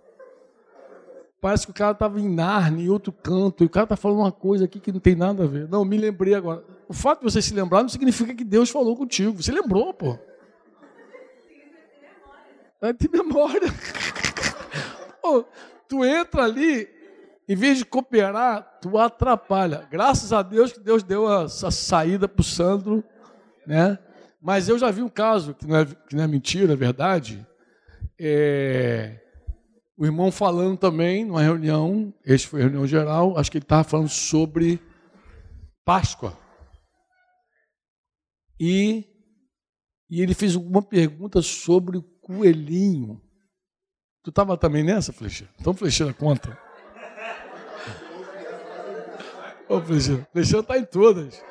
Parece que o cara estava em Narnia, em outro canto, e o cara está falando uma coisa aqui que não tem nada a ver. Não, me lembrei agora. O fato de você se lembrar não significa que Deus falou contigo. Você lembrou, pô. É de memória. pô, tu entra ali, em vez de cooperar, tu atrapalha. Graças a Deus que Deus deu essa saída para o Sandro, né? Mas eu já vi um caso, que não é, que não é mentira, é verdade. É o irmão falando também numa reunião, este foi a reunião geral, acho que ele estava falando sobre Páscoa. E, e ele fez uma pergunta sobre o coelhinho. Tu estava também nessa, Flecha? Então, Flecha, conta. Ô, Flecha, Flecha está em todas.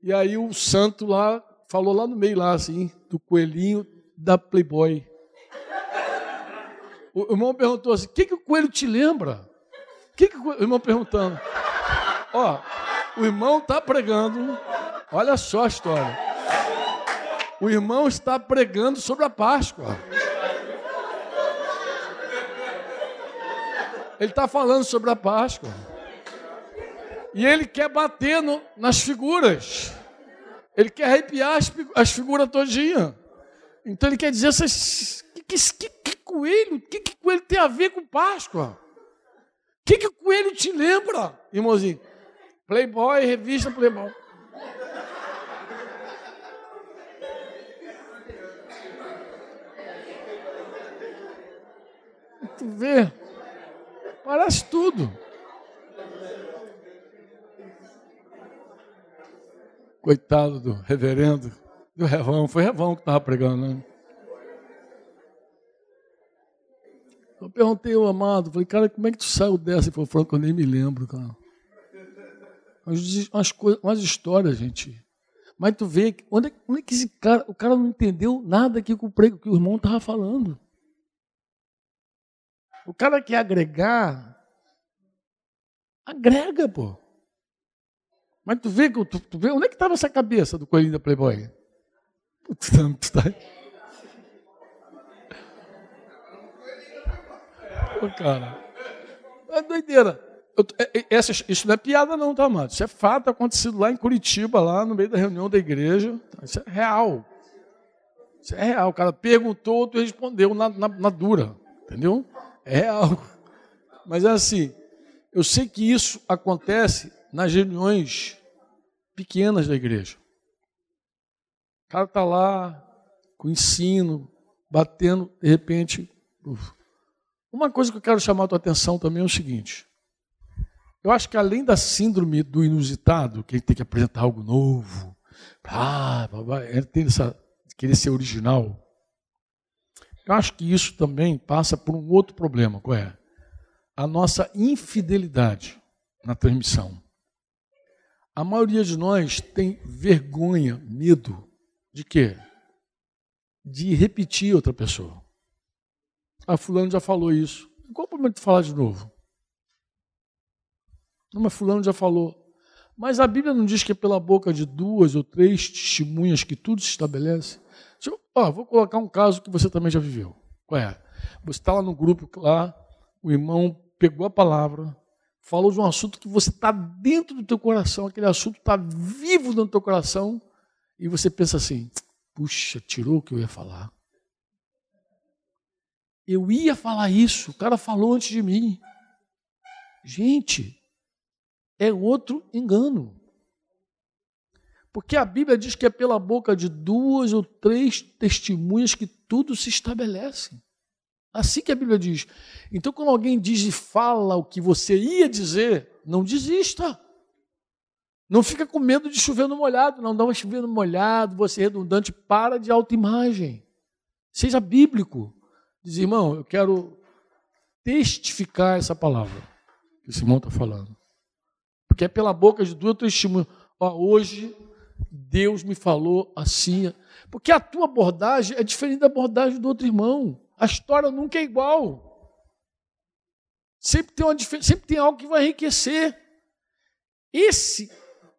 E aí o santo lá falou lá no meio, lá assim, do coelhinho da Playboy. O irmão perguntou assim: o que, que o coelho te lembra? Que, que o, o irmão perguntando? Ó, o irmão está pregando, olha só a história. O irmão está pregando sobre a Páscoa. Ele está falando sobre a Páscoa. E ele quer bater no, nas figuras. Ele quer arrepiar as, as figuras todinha. Então ele quer dizer, vocês, que, que, que coelho? Que, que coelho tem a ver com Páscoa? O que, que o coelho te lembra, irmãozinho? Playboy, revista Playboy. Tu vê? Parece tudo. Coitado do reverendo, do Revão. Foi Revão que estava pregando, né? Eu perguntei ao amado, falei, cara, como é que tu saiu dessa? Ele falou, Franco, eu nem me lembro, cara. Umas, coisas, umas histórias, gente. Mas tu vê, onde é, onde é que esse cara, o cara não entendeu nada aqui com o prego que o irmão estava falando. O cara quer agregar, agrega, pô. Mas tu vê, tu, tu vê onde é que estava essa cabeça do coelhinho da Playboy? Putz, tá... Pô, cara. É doideira. Eu, é, é, essa, isso não é piada, não, tá, mano? Isso é fato acontecido lá em Curitiba, lá no meio da reunião da igreja. Isso é real. Isso é real. O cara perguntou, tu respondeu na, na, na dura. Entendeu? É real. Mas é assim, eu sei que isso acontece nas reuniões pequenas da igreja. O cara está lá com ensino, batendo, de repente. Uf. Uma coisa que eu quero chamar a tua atenção também é o seguinte. Eu acho que além da síndrome do inusitado, que a gente tem que apresentar algo novo, ah, tem essa, querer ser original, eu acho que isso também passa por um outro problema, qual é? A nossa infidelidade na transmissão. A maioria de nós tem vergonha, medo de quê? De repetir outra pessoa. Ah, fulano já falou isso. Qual o problema de falar de novo? Mas fulano já falou. Mas a Bíblia não diz que é pela boca de duas ou três testemunhas que tudo se estabelece. Eu, ó, vou colocar um caso que você também já viveu. Qual é? Você está lá no grupo lá, o irmão pegou a palavra, falou de um assunto que você está dentro do teu coração, aquele assunto está vivo dentro do teu coração, e você pensa assim, puxa, tirou o que eu ia falar. Eu ia falar isso, o cara falou antes de mim. Gente, é outro engano. Porque a Bíblia diz que é pela boca de duas ou três testemunhas que tudo se estabelece. Assim que a Bíblia diz. Então, quando alguém diz e fala o que você ia dizer, não desista. Não fica com medo de chover no molhado, não dá uma chover no molhado, você é redundante, para de autoimagem. Seja bíblico. Diz, irmão, eu quero testificar essa palavra que esse irmão está falando. Porque é pela boca de duas testemunhas. Hoje Deus me falou assim. Porque a tua abordagem é diferente da abordagem do outro irmão. A história nunca é igual. Sempre tem, uma, sempre tem algo que vai enriquecer. Esse,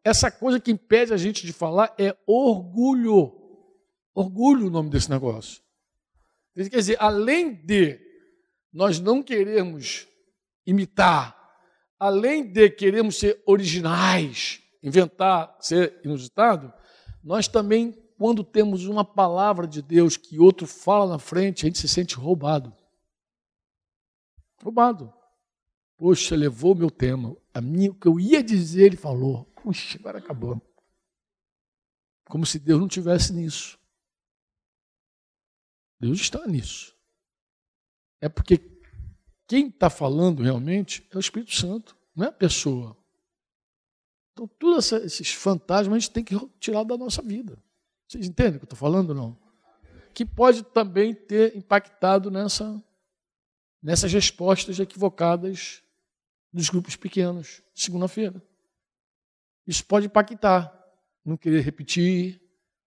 essa coisa que impede a gente de falar é orgulho. Orgulho o nome desse negócio. Quer dizer, além de nós não queremos imitar, além de queremos ser originais, inventar, ser inusitado, nós também, quando temos uma palavra de Deus que outro fala na frente, a gente se sente roubado. Roubado. Poxa, levou meu tema. A minha, o que eu ia dizer, ele falou. Puxa, agora acabou. Como se Deus não tivesse nisso. Deus está nisso. É porque quem está falando realmente é o Espírito Santo, não é a pessoa. Então, todos esses fantasmas a gente tem que tirar da nossa vida. Vocês entendem o que eu estou falando não? Que pode também ter impactado nessa, nessas respostas equivocadas dos grupos pequenos, segunda-feira. Isso pode impactar. Não querer repetir,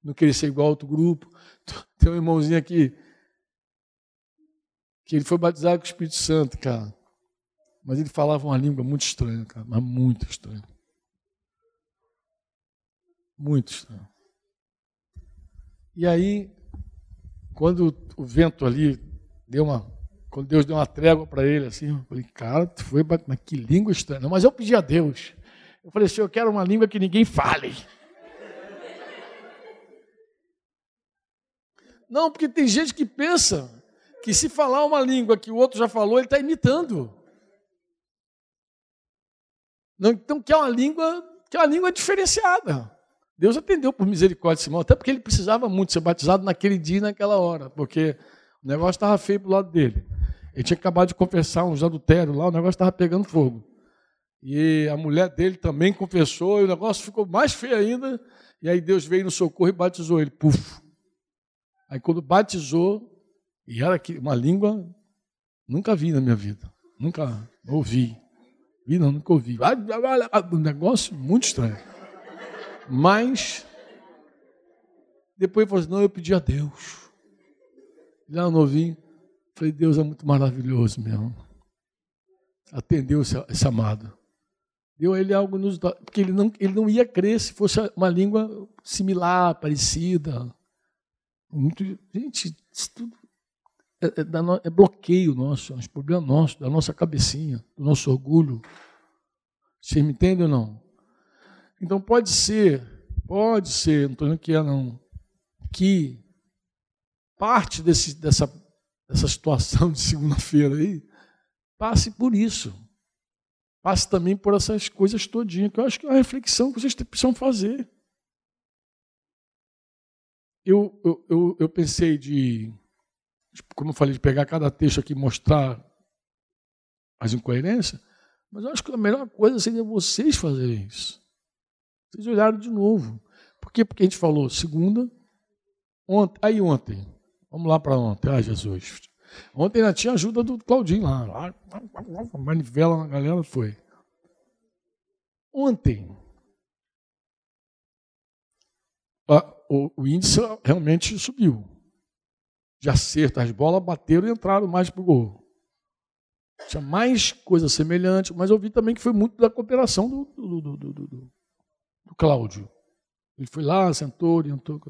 não querer ser igual a outro grupo. Tem um irmãozinho aqui que ele foi batizado com o Espírito Santo, cara. Mas ele falava uma língua muito estranha, cara, mas muito estranha. Muito estranho. E aí, quando o vento ali deu uma. Quando Deus deu uma trégua para ele, assim, eu falei, cara, tu foi, mas que língua estranha. Mas eu pedi a Deus. Eu falei assim, eu quero uma língua que ninguém fale. Não, porque tem gente que pensa que se falar uma língua que o outro já falou, ele está imitando. Então que é uma língua, que é uma língua diferenciada. Deus atendeu por misericórdia de Simão, até porque ele precisava muito ser batizado naquele dia e naquela hora, porque o negócio estava feio para lado dele. Ele tinha acabado de confessar uns adultérios lá, o negócio estava pegando fogo. E a mulher dele também confessou, e o negócio ficou mais feio ainda. E aí Deus veio no socorro e batizou ele. Puf. Aí quando batizou, e era uma língua nunca vi na minha vida, nunca ouvi. Vi não, nunca ouvi. Um negócio muito estranho. Mas, depois ele falou assim, não, eu pedi a Deus. Lá novinho, falei, Deus é muito maravilhoso mesmo. Atendeu esse, esse amado. Deu a ele algo nos porque ele não, ele não ia crer se fosse uma língua similar, parecida. Muito, gente, isso tudo é, é, é bloqueio nosso, é um problema nosso, da nossa cabecinha, do nosso orgulho. Você me entende ou não? Então pode ser, pode ser, não estou dizendo que é não, que parte desse, dessa, dessa situação de segunda-feira aí passe por isso. Passe também por essas coisas todinhas, que eu acho que é uma reflexão que vocês precisam fazer. Eu, eu, eu, eu pensei de como eu falei, de pegar cada texto aqui e mostrar as incoerências, mas eu acho que a melhor coisa seria vocês fazerem isso. Vocês olharem de novo. Por quê? Porque a gente falou segunda, ontem, aí ontem, vamos lá para ontem, ah Jesus. Ontem ainda tinha ajuda do Claudinho lá, a manivela na galera foi. Ontem, a, o, o índice realmente subiu de acerto, as bolas bateram e entraram mais para o gol. Tinha mais coisa semelhante, mas eu vi também que foi muito da cooperação do, do, do, do, do, Cláudio. Ele foi lá, sentou, orientou.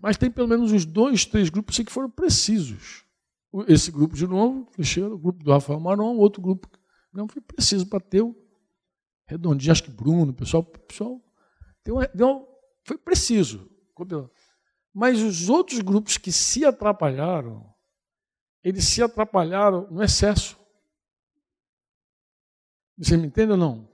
Mas tem pelo menos uns dois, três grupos assim, que foram precisos. Esse grupo de novo, o grupo do Rafael Maron, outro grupo. Não foi preciso o redondinho, acho que Bruno, pessoal, pessoal deu, deu, foi preciso. Mas os outros grupos que se atrapalharam, eles se atrapalharam no excesso. Você me entende ou não?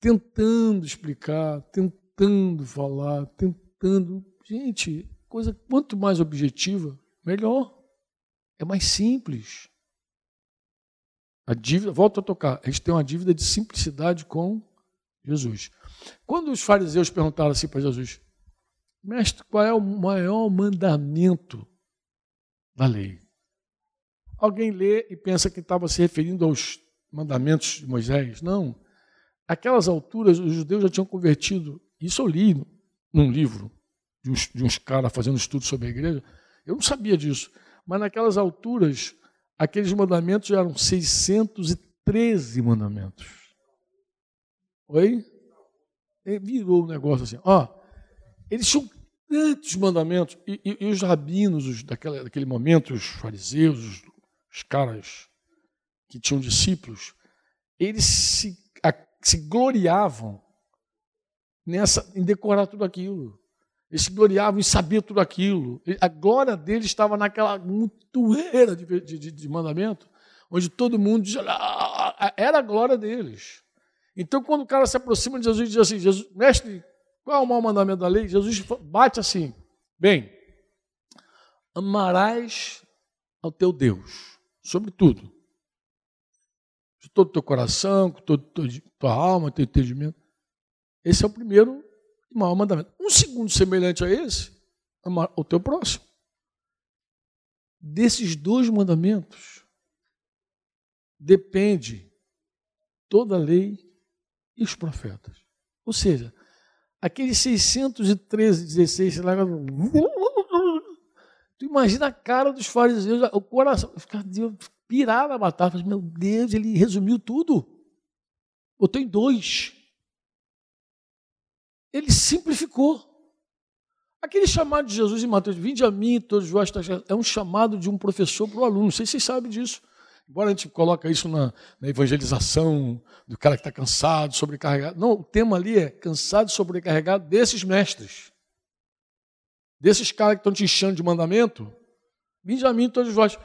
Tentando explicar, tentando falar, tentando. Gente, coisa quanto mais objetiva, melhor. É mais simples. A dívida, volto a tocar, a gente tem uma dívida de simplicidade com Jesus. Quando os fariseus perguntaram assim para Jesus, Mestre, qual é o maior mandamento da lei? Alguém lê e pensa que estava se referindo aos mandamentos de Moisés. Não. Aquelas alturas, os judeus já tinham convertido. Isso eu li num livro de uns, de uns caras fazendo estudo sobre a igreja. Eu não sabia disso. Mas naquelas alturas, aqueles mandamentos eram 613 mandamentos. Oi? Virou um negócio assim. Ó, eles tinham tantos mandamentos. E, e, e os rabinos os, daquela, daquele momento, os fariseus, os, os, caras que tinham discípulos, eles se, a, se gloriavam nessa, em decorar tudo aquilo. Eles se gloriavam em saber tudo aquilo. A glória deles estava naquela montoeira de, de, de mandamento, onde todo mundo diz, ah, era a glória deles. Então, quando o cara se aproxima de Jesus e diz assim, Jesus, mestre, qual é o mau mandamento da lei? Jesus bate assim: bem, amarás ao teu Deus, sobre tudo, de todo o teu coração, com toda a tua alma, teu entendimento. Esse é o primeiro mau mandamento. Um segundo semelhante a esse, amar o teu próximo. Desses dois mandamentos depende toda a lei e os profetas. Ou seja, aqueles 613, 16, sei lá. Tu imagina a cara dos fariseus, o coração, pirar na batata. Meu Deus, ele resumiu tudo. Botou em dois. Ele simplificou. Aquele chamado de Jesus em Mateus, vinde a mim, todos vós, é um chamado de um professor para o aluno. Não sei se vocês sabem disso. Embora a gente coloque isso na, na evangelização do cara que está cansado, sobrecarregado. Não, o tema ali é cansado e sobrecarregado desses mestres. Desses caras que estão te enchendo de mandamento. Vinde a mim todos vós.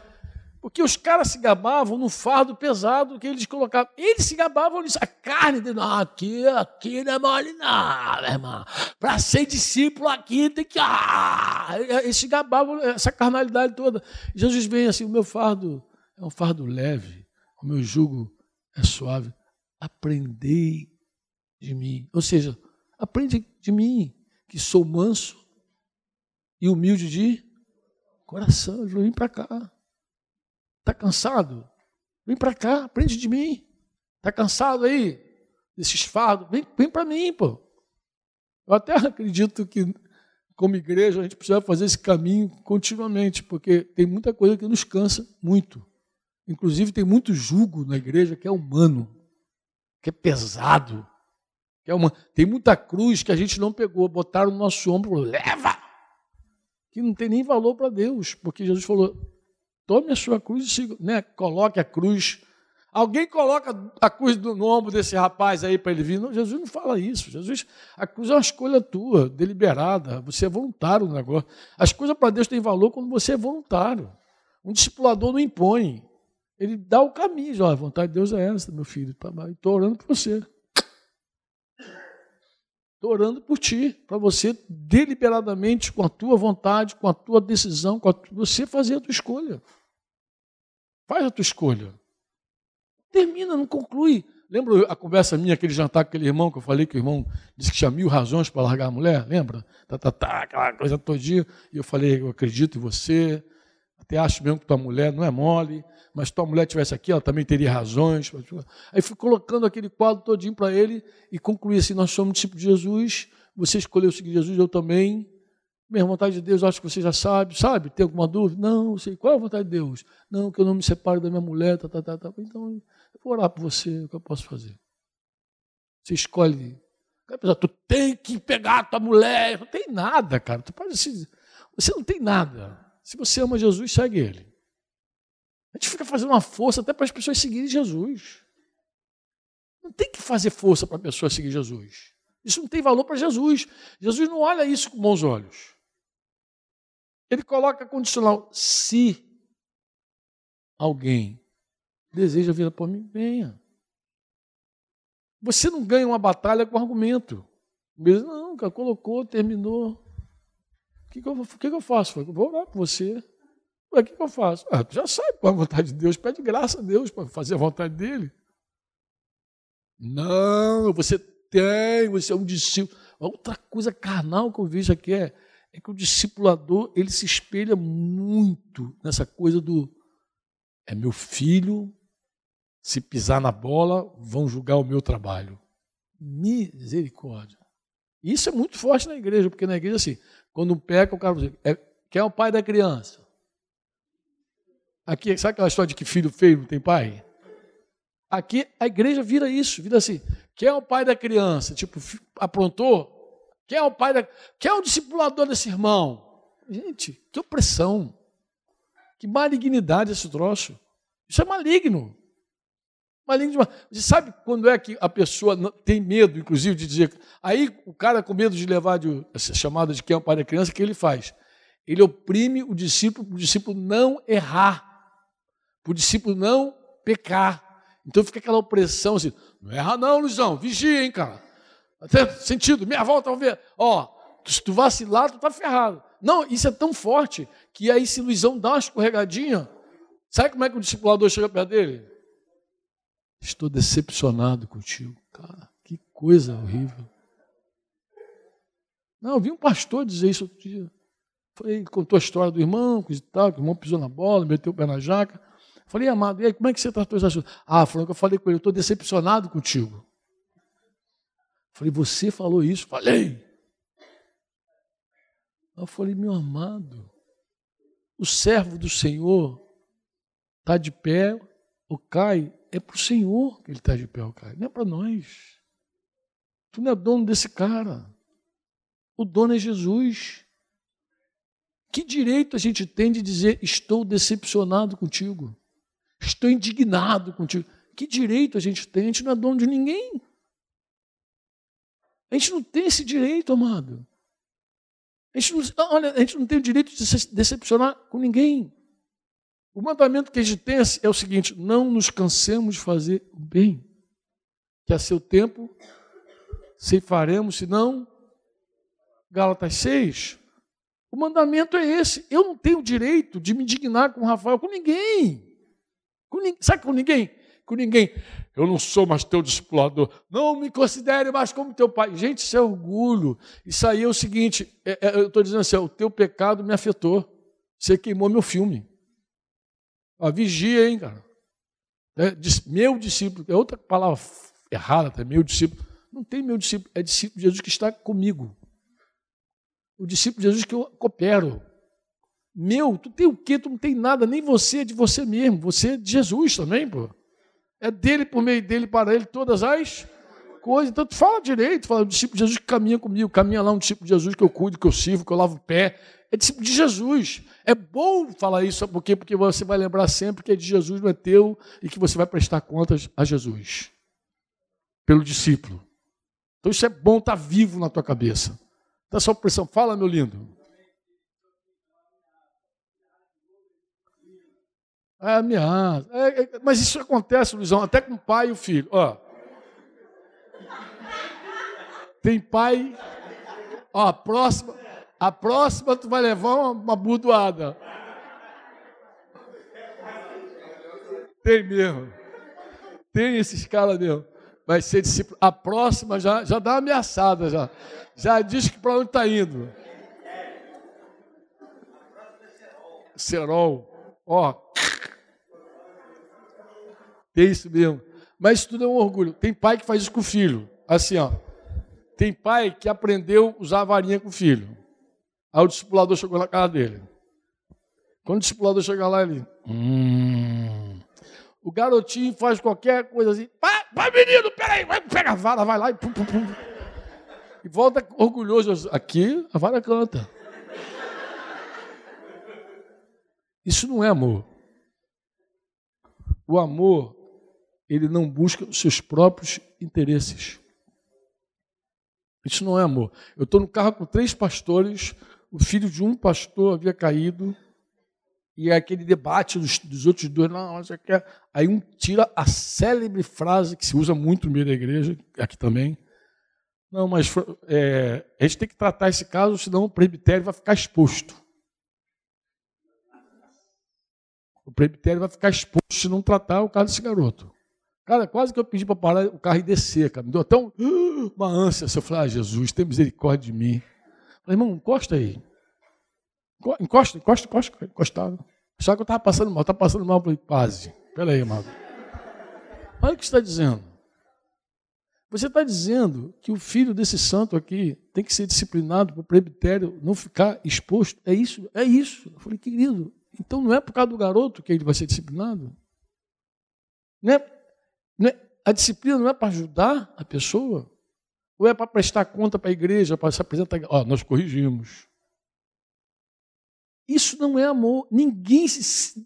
Porque os caras se gabavam no fardo pesado que eles colocavam. Eles se gabavam nisso. A carne dele, não, aqui, aqui não é mole nada, irmão. Para ser discípulo aqui tem que. Ah! Eles se gabavam essa carnalidade toda. Jesus vem assim, o meu fardo é um fardo leve, o meu jugo é suave. Aprendei de mim. Ou seja, aprende de mim, que sou manso e humilde de coração. Vem para cá. Está cansado? Vem para cá, aprende de mim. Está cansado aí? desses fardos, vem, vem para mim, pô. Eu até acredito que, como igreja, a gente precisa fazer esse caminho continuamente, porque tem muita coisa que nos cansa muito. Inclusive, tem muito jugo na igreja que é humano, que é pesado. Que é uma... Tem muita cruz que a gente não pegou, botaram no nosso ombro, leva! Que não tem nem valor para Deus, porque Jesus falou: tome a sua cruz e siga, né? coloque a cruz Alguém coloca a cruz no ombro desse rapaz aí para ele vir. Não, Jesus não fala isso. Jesus, a cruz é uma escolha tua, deliberada. Você é voluntário no negócio. As coisas para Deus têm valor quando você é voluntário. Um discipulador não impõe. Ele dá o caminho. Olha, a vontade de Deus é essa, meu filho. Estou orando por você. Estou orando por ti, para você deliberadamente, com a tua vontade, com a tua decisão, com a você fazer a tua escolha. Faz a tua escolha. Termina, não conclui. Lembra a conversa minha, aquele jantar com aquele irmão que eu falei que o irmão disse que tinha mil razões para largar a mulher? Lembra? Tá, tá, tá, aquela coisa todinha. E eu falei, eu acredito em você, até acho mesmo que tua mulher não é mole, mas se tua mulher estivesse aqui, ela também teria razões. Aí fui colocando aquele quadro todinho para ele e concluí assim, nós somos discípulos de Jesus, você escolheu seguir Jesus, eu também. Minha vontade de Deus, acho que você já sabe. Sabe? Tem alguma dúvida? Não, sei. Qual é a vontade de Deus? Não, que eu não me separe da minha mulher. Tá, tá, tá, tá. Então, eu vou orar por você. O que eu posso fazer? Você escolhe. Tu tem que pegar a tua mulher. Não tem nada, cara. Tu pode Você não tem nada. Se você ama Jesus, segue ele. A gente fica fazendo uma força até para as pessoas seguirem Jesus. Não tem que fazer força para a pessoa seguir Jesus. Isso não tem valor para Jesus. Jesus não olha isso com bons olhos. Ele coloca condicional: se alguém deseja vir por mim, venha. Você não ganha uma batalha com argumento. Não, cara, colocou, terminou. Que, que, eu, que, que eu faço? Eu vou orar por você. O que, que eu faço? Ah, já sabe qual é a vontade de Deus, pede graça a Deus para fazer a vontade dele. Não, você tem, você é um discípulo. Outra coisa carnal que eu vejo aqui é é que o discipulador ele se espelha muito nessa coisa do é meu filho, se pisar na bola, vão julgar o meu trabalho. Misericórdia. Isso é muito forte na igreja, porque na igreja, assim, quando peca, o cara diz, é, quem é o pai da criança? Aqui, sabe aquela história de que filho feio não tem pai? Aqui a igreja vira isso, vira assim, quem é o pai da criança? Tipo, aprontou, quem é o pai da... Quem é o discipulador desse irmão? Gente, que opressão. Que malignidade esse troço. Isso é maligno. Maligno demais. Você sabe quando é que a pessoa tem medo, inclusive, de dizer. Aí o cara com medo de levar de, chamada de quem é o pai da criança, o que ele faz? Ele oprime o discípulo para o discípulo não errar, para o discípulo não pecar. Então fica aquela opressão assim: não erra, não, Luizão, vigia, hein, cara. Até sentido, minha volta ao ver. Ó, se tu vacilar, tu tá ferrado. Não, isso é tão forte que aí se Luizão dá uma escorregadinha, sabe como é que o discipulador chega perto dele? Estou decepcionado contigo. Cara, que coisa horrível. Não, eu vi um pastor dizer isso outro dia. Falei, contou a história do irmão, coisa e tal, que o irmão pisou na bola, meteu o pé na jaca. Falei, amado, e aí, como é que você tratou esse assunto? Ah, falou que eu falei com ele, eu estou decepcionado contigo. Falei, você falou isso? Falei. Eu falei, meu amado, o servo do Senhor está de pé ou cai, é para o Senhor que ele está de pé ou cai, não é para nós. Tu não é dono desse cara. O dono é Jesus. Que direito a gente tem de dizer estou decepcionado contigo? Estou indignado contigo. Que direito a gente tem? A gente não é dono de ninguém. A gente não tem esse direito, amado. A gente não, olha, a gente não tem o direito de se decepcionar com ninguém. O mandamento que a gente tem é o seguinte: não nos cansemos de fazer o bem, que a seu tempo ceifaremos, senão. Gálatas 6. O mandamento é esse. Eu não tenho direito de me indignar com Rafael, com ninguém. Com. Sabe com ninguém? Com ninguém eu não sou mais teu discipulador, não me considere mais como teu pai. Gente, isso é orgulho. Isso aí é o seguinte: é, é, eu estou dizendo assim, o teu pecado me afetou. Você queimou meu filme. A vigia, hein, cara? É, meu discípulo, é outra palavra errada, é meu discípulo. Não tem meu discípulo, é discípulo de Jesus que está comigo. O discípulo de Jesus que eu coopero. Meu, tu tem o quê? Tu não tem nada, nem você é de você mesmo. Você é de Jesus também, pô. É dele, por meio dele, para ele, todas as coisas. Então, tu fala direito, fala, o discípulo de Jesus que caminha comigo, caminha lá um discípulo de Jesus que eu cuido, que eu sirvo, que eu lavo o pé. É discípulo de Jesus. É bom falar isso, por quê? Porque você vai lembrar sempre que é de Jesus, não é teu, e que você vai prestar contas a Jesus. Pelo discípulo. Então isso é bom estar tá vivo na tua cabeça. Dá só pressão. Fala, meu lindo. É ameaça. É, é, mas isso acontece, Luizão, até com o pai e o filho. Ó. Tem pai. Ó, próxima, a próxima tu vai levar uma, uma budoada. Tem mesmo. Tem esses caras mesmo. Vai ser discípulo. A próxima já, já dá uma ameaçada já. Já diz que para onde está indo. Serol. Ó. Tem isso mesmo. Mas isso tudo é um orgulho. Tem pai que faz isso com o filho. Assim, ó. Tem pai que aprendeu a usar a varinha com o filho. Aí o discipulador chegou na casa dele. Quando o discipulador chegar lá, ele. Hum. O garotinho faz qualquer coisa assim. Vai, vai menino, peraí, vai, pega a vara, vai lá e pum, pum, pum. E volta orgulhoso. Aqui, a vara canta. Isso não é amor. O amor ele não busca os seus próprios interesses. Isso não é amor. Eu estou no carro com três pastores, o filho de um pastor havia caído, e é aquele debate dos, dos outros dois, não, você quer. Aí um tira a célebre frase que se usa muito no meio da igreja, aqui também. Não, mas é, a gente tem que tratar esse caso, senão o presbitério vai ficar exposto. O presbitério vai ficar exposto se não tratar o caso desse garoto. Cara, quase que eu pedi para parar o carro e descer, cara. Me deu até um, uma ânsia. Eu falei, ah, Jesus, tem misericórdia de mim. Falei, irmão, encosta aí. Encosta, encosta, encosta, encostado. Só que eu estava passando mal, estava passando mal, falei, quase. Espera aí, amado. Olha o que você está dizendo. Você está dizendo que o filho desse santo aqui tem que ser disciplinado para o presbitério não ficar exposto. É isso? É isso. Eu falei, querido, então não é por causa do garoto que ele vai ser disciplinado? Não é é, a disciplina não é para ajudar a pessoa? Ou é para prestar conta para a igreja, para se apresentar? Ó, nós corrigimos. Isso não é amor. Ninguém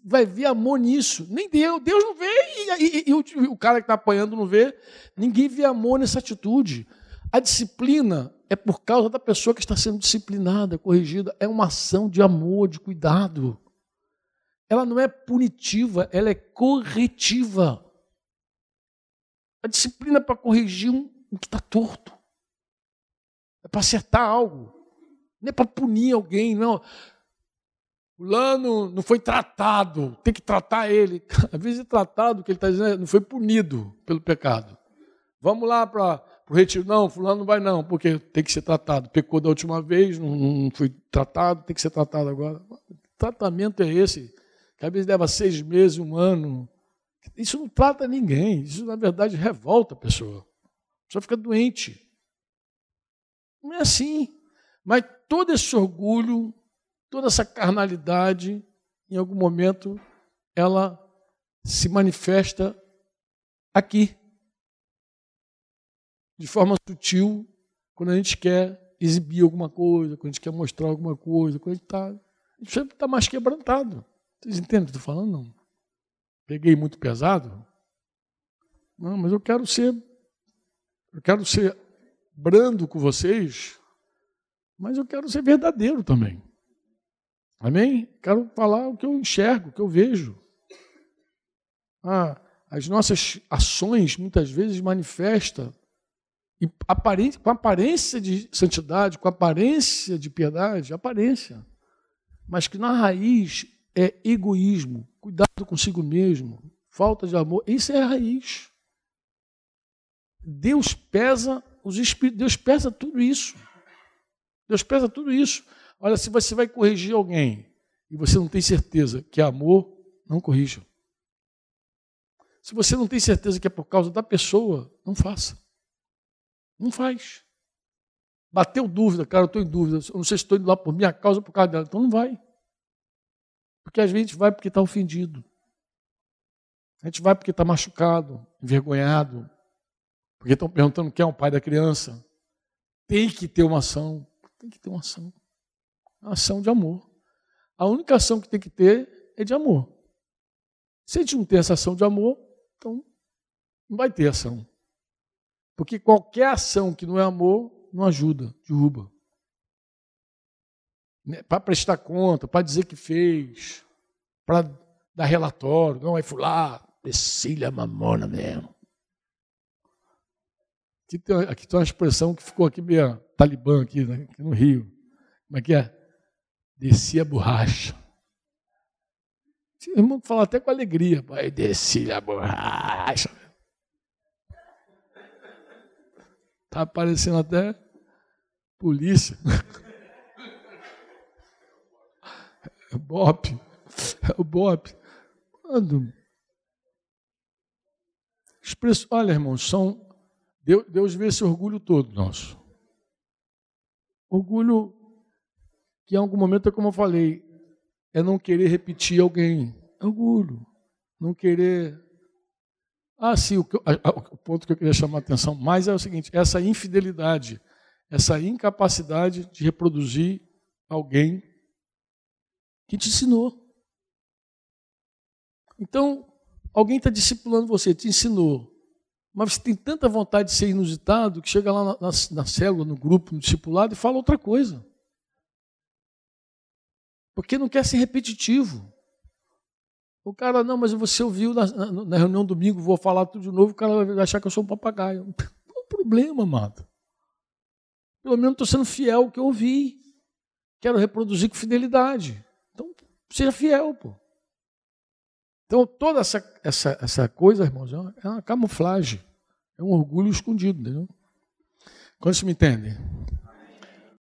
vai ver amor nisso. Nem Deus. Deus não vê e, e, e o, o, cara que está apanhando não vê. Ninguém vê amor nessa atitude. A disciplina é por causa da pessoa que está sendo disciplinada, corrigida. É uma ação de amor, de cuidado. Ela não é punitiva, ela é corretiva. A disciplina é para corrigir um que está torto. É para acertar algo. Não é para punir alguém, não. O Lano não foi tratado, tem que tratar ele. Às vezes é tratado, o que ele está dizendo, é, não foi punido pelo pecado. Vamos lá para o retiro. Não, fulano não vai não, porque tem que ser tratado. Pecou da última vez, não, não foi tratado, tem que ser tratado agora. Tratamento é esse, que às vezes leva seis meses, um ano. Isso não trata ninguém, isso na verdade revolta a pessoa. A pessoa fica doente. Não é assim. Mas todo esse orgulho, toda essa carnalidade, em algum momento, ela se manifesta aqui. De forma sutil, quando a gente quer exibir alguma coisa, quando a gente quer mostrar alguma coisa, quando a gente está. A gente sempre está mais quebrantado. Vocês entendem o que eu estou falando? Não. Peguei muito pesado? Não, mas eu quero ser, eu quero ser brando com vocês, mas eu quero ser verdadeiro também. Amém? Quero falar o que eu enxergo, o que eu vejo. Ah, as nossas ações muitas vezes manifestam com aparência de santidade, com aparência de piedade, aparência, mas que na raiz é egoísmo, cuidado consigo mesmo, falta de amor. Isso é a raiz. Deus pesa os espíritos, Deus pesa tudo isso. Deus pesa tudo isso. Olha, se você vai corrigir alguém e você não tem certeza que é amor, não corrija. Se você não tem certeza que é por causa da pessoa, não faça. Não faz. Bateu dúvida, cara, eu estou em dúvida. Eu não sei se estou indo lá por minha causa ou por causa dela. Então não vai. Porque às vezes a gente vai porque está ofendido. A gente vai porque está machucado, envergonhado, porque estão perguntando quem é o pai da criança. Tem que ter uma ação. Tem que ter uma ação. Uma ação de amor. A única ação que tem que ter é de amor. Se a gente não tem essa ação de amor, então não vai ter ação. Porque qualquer ação que não é amor não ajuda, derruba. Né, para prestar conta, para dizer que fez, para dar relatório, não, aí fui lá, Cecília mamona mesmo. Aqui tem, aqui tem uma expressão que ficou aqui meio talibã aqui, né, aqui no Rio. Como é que é? Descia a borracha. Irmão, falar até com alegria. Pai, desci a borracha. Tá aparecendo até polícia. É o BOP. É o BOP. Mano. Olha, irmãos, são. Deus, vê esse orgulho todo nosso. Orgulho que em algum momento, é como eu falei, é não querer repetir alguém. Orgulho. Não querer. Ah, sim, o, a, o ponto que eu queria chamar a atenção mais é o seguinte: essa infidelidade, essa incapacidade de reproduzir alguém que te ensinou. Então, alguém está discipulando você, te ensinou, mas você tem tanta vontade de ser inusitado que chega lá na, na, na célula, no grupo, no discipulado e fala outra coisa. Porque não quer ser repetitivo. O cara, não, mas você ouviu na, na, na reunião domingo, vou falar tudo de novo, o cara vai achar que eu sou um papagaio. Não é problema, amado. Pelo menos estou sendo fiel ao que eu ouvi. Quero reproduzir com fidelidade. Então, seja fiel, pô. Então, toda essa, essa, essa coisa, irmãos, é, é uma camuflagem. É um orgulho escondido, entendeu? Quando você me entende?